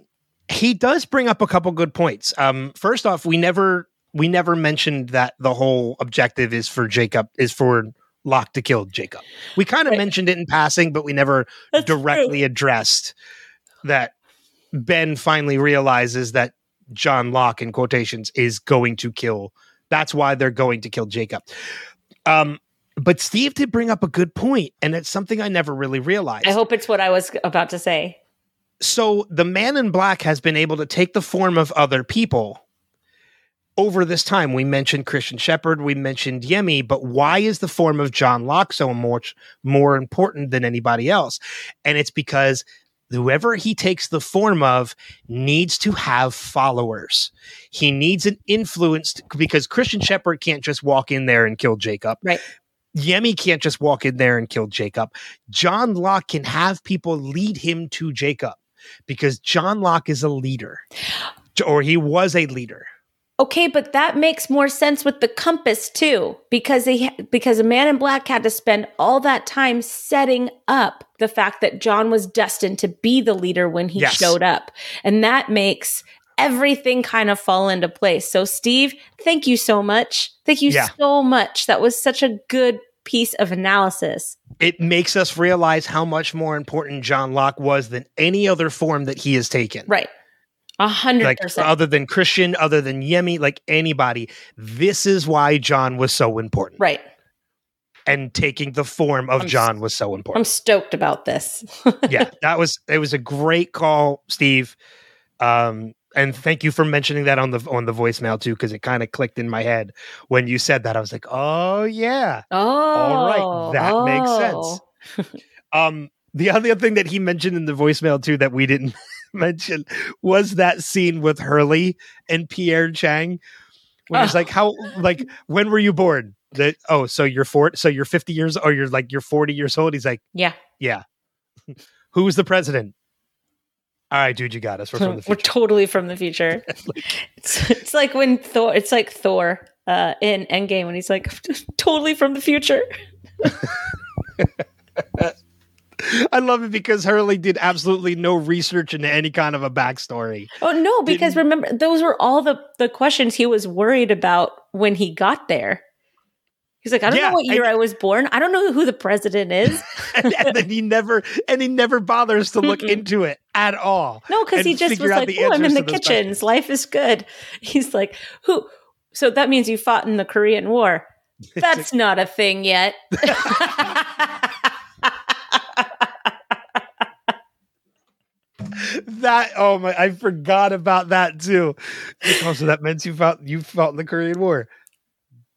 he does bring up a couple good points. Um, first off, we never we never mentioned that the whole objective is for Jacob is for Locke to kill Jacob. We kind of Right. mentioned it in passing, but we never That's directly addressed that Ben finally realizes that John Locke in quotations is going to kill. That's why they're going to kill Jacob. Um, but Steve did bring up a good point, and it's something I never really realized I hope it's what I was about to say. So the man in black has been able to take the form of other people over this time. We mentioned Christian Shephard, we mentioned Yemi, but why is the form of John Locke so much more important than anybody else? And it's because whoever he takes the form of needs to have followers. He needs an influence because Christian Shephard can't just walk in there and kill Jacob. Right. Yemi can't just walk in there and kill Jacob. John Locke can have people lead him to Jacob because John Locke is a leader, or he was a leader. Okay, but that makes more sense with the compass too, because he because a man in black had to spend all that time setting up the fact that John was destined to be the leader when he Yes. showed up, and that makes everything kind of fall into place. So, Steve, thank you so much. Thank you Yeah. so much. That was such a good piece of analysis. It makes us realize how much more important John Locke was than any other form that he has taken. Right, a hundred percent. other than Christian, other than Yemi, like anybody. This is why John was so important. Right. And taking the form of I'm John was so important. I'm stoked about this. yeah, that was it was a great call, Steve. Um, and thank you for mentioning that on the on the voicemail too, because it kind of clicked in my head when you said that. I was like, oh yeah, Oh, all right, that makes oh. sense. Um, the other thing that he mentioned in the voicemail too that we didn't mention was that scene with Hurley and Pierre Chang, when he's Oh. like, "How like when were you born?" That oh, so you're four, so you're fifty years, or you're like you're forty years old. He's like, Yeah. "Yeah." Who's the president? All right, dude, you got us. We're from the We're totally from the future. it's, it's like when Thor. It's like Thor uh, in Endgame when he's like totally from the future. I love it because Hurley did absolutely no research into any kind of a backstory. Oh no, because remember those were all the the questions he was worried about when he got there. He's like, I don't Yeah, know what year and- I was born. I don't know who the president is. and, and then he never and he never bothers to look into it at all. No, because he just was like, "Oh, I'm in the kitchens. Life is good." He's like, "Who?" So that means you fought in the Korean War. That's not a thing yet. That oh my, I forgot about that too. Like, oh, so that meant you fought you fought in the Korean War.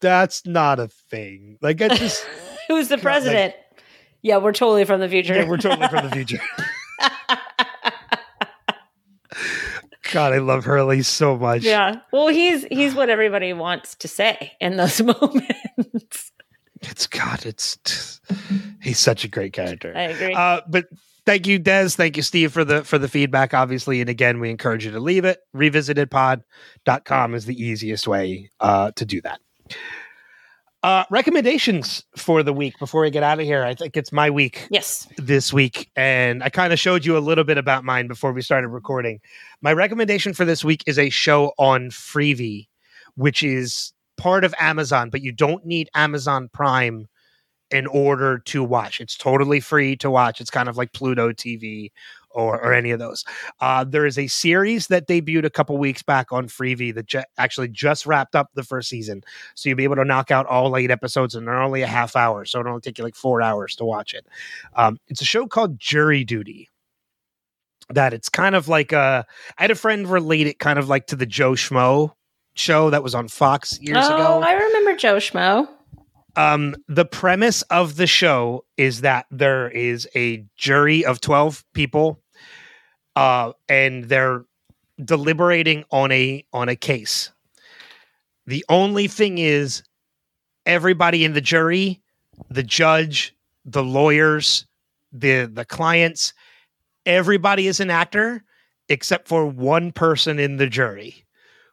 That's not a thing. Like I just Who's the God, like- president? yeah, we're totally from the future. yeah, we're totally from the future. God, I love Hurley so much. yeah. Well, he's he's what everybody wants to say in those moments. It's God, it's he's such a great character. I agree. Uh, but thank you, Des. Thank you, Steve, for the for the feedback, obviously. And again, we encourage you to leave it. Revisitedpod.com is the easiest way uh, to do that. Uh, recommendations for the week before we get out of here. I think it's my week Yes. this week, and I kind of showed you a little bit about mine before we started recording. My recommendation for this week is a show on Freevee, which is part of Amazon, but you don't need Amazon Prime in order to watch. It's totally free to watch. It's kind of like Pluto TV or, or any of those. Uh, there is a series that debuted a couple weeks back on Freevee that ju- actually just wrapped up the first season. So you'll be able to knock out all eight episodes and they're only a half hour. So it'll only take you like four hours to watch it. Um, it's a show called Jury Duty. That it's kind of like a. I had a friend relate it kind of like to the Joe Schmo show that was on Fox years ago. oh, ago. I remember Joe Schmo. Um, the premise of the show is that there is a jury of 12 people, uh, and they're deliberating on a on a case. The only thing is everybody in the jury, the judge, the lawyers, the the clients, everybody is an actor except for one person in the jury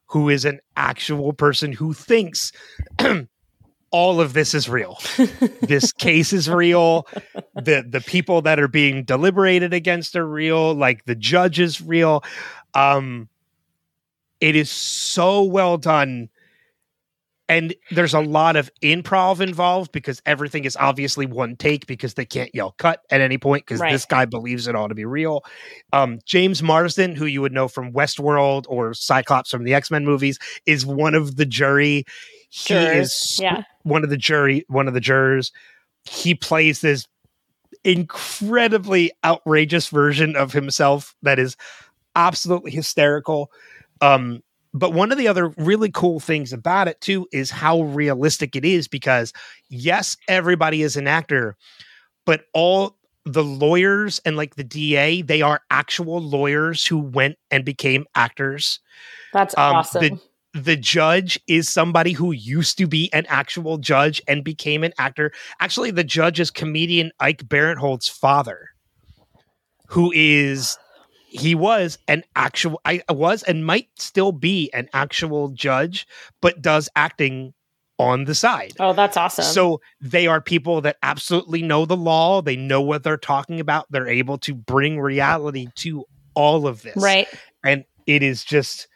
who is an actual person who thinks all of this is real. this case is real. The the people that are being deliberated against are real. Like the judge is real. Um, it is so well done. And there's a lot of improv involved because everything is obviously one take because they can't yell cut at any point because Right. this guy believes it all to be real. Um, James Marsden, who you would know from Westworld or Cyclops from the X Men movies, is one of the jury. He is Yeah. one of the jury one of the jurors he plays this incredibly outrageous version of himself that is absolutely hysterical um but one of the other really cool things about it too is how realistic it is because yes everybody is an actor but all the lawyers and like the DA they are actual lawyers who went and became actors That's Um, awesome. the- the judge is somebody who used to be an actual judge and became an actor. Actually, the judge is comedian Ike Barinholtz's father, who is he was an actual I was and might still be an actual judge, but does acting on the side. oh, that's awesome. So they are people that absolutely know the law. They know what they're talking about. They're able to bring reality to all of this right. and it is just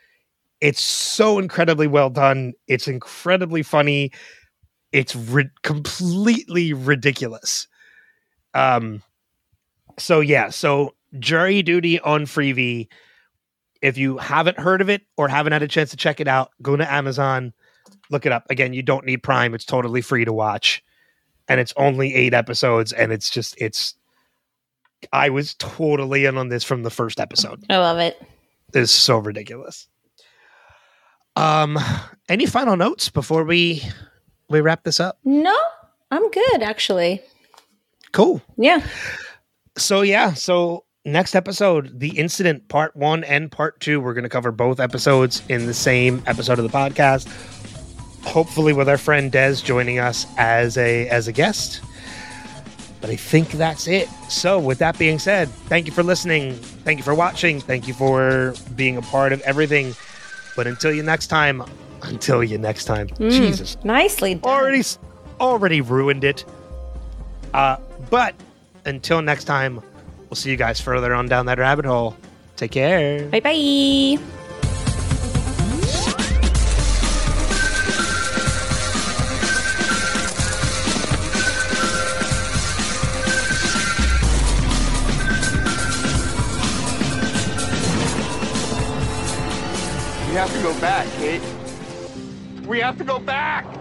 it's so incredibly well done. It's incredibly funny. It's ri- completely ridiculous. Um so yeah so jury duty on Freevee. If you haven't heard of it or haven't had a chance to check it out go to amazon look it up. Again you don't need prime. It's totally free to watch. And it's only eight episodes and it's just it's i was totally in on this from the first episode. I love it. it. is so ridiculous. Um, any final notes before we we wrap this up? No, I'm good actually. Cool. Yeah. So yeah, so next episode, the incident part 1 and part 2, we're going to cover both episodes in the same episode of the podcast. Hopefully with our friend Des joining us as a as a guest. But I think that's it. So, with that being said, thank you for listening. Thank you for watching. Thank you for being a part of everything. But until you next time, until you next time. Mm. Jesus. Nicely done. Already already ruined it. Uh, but until next time, we'll see you guys further on down that rabbit hole. Take care. Bye bye. We have to go back!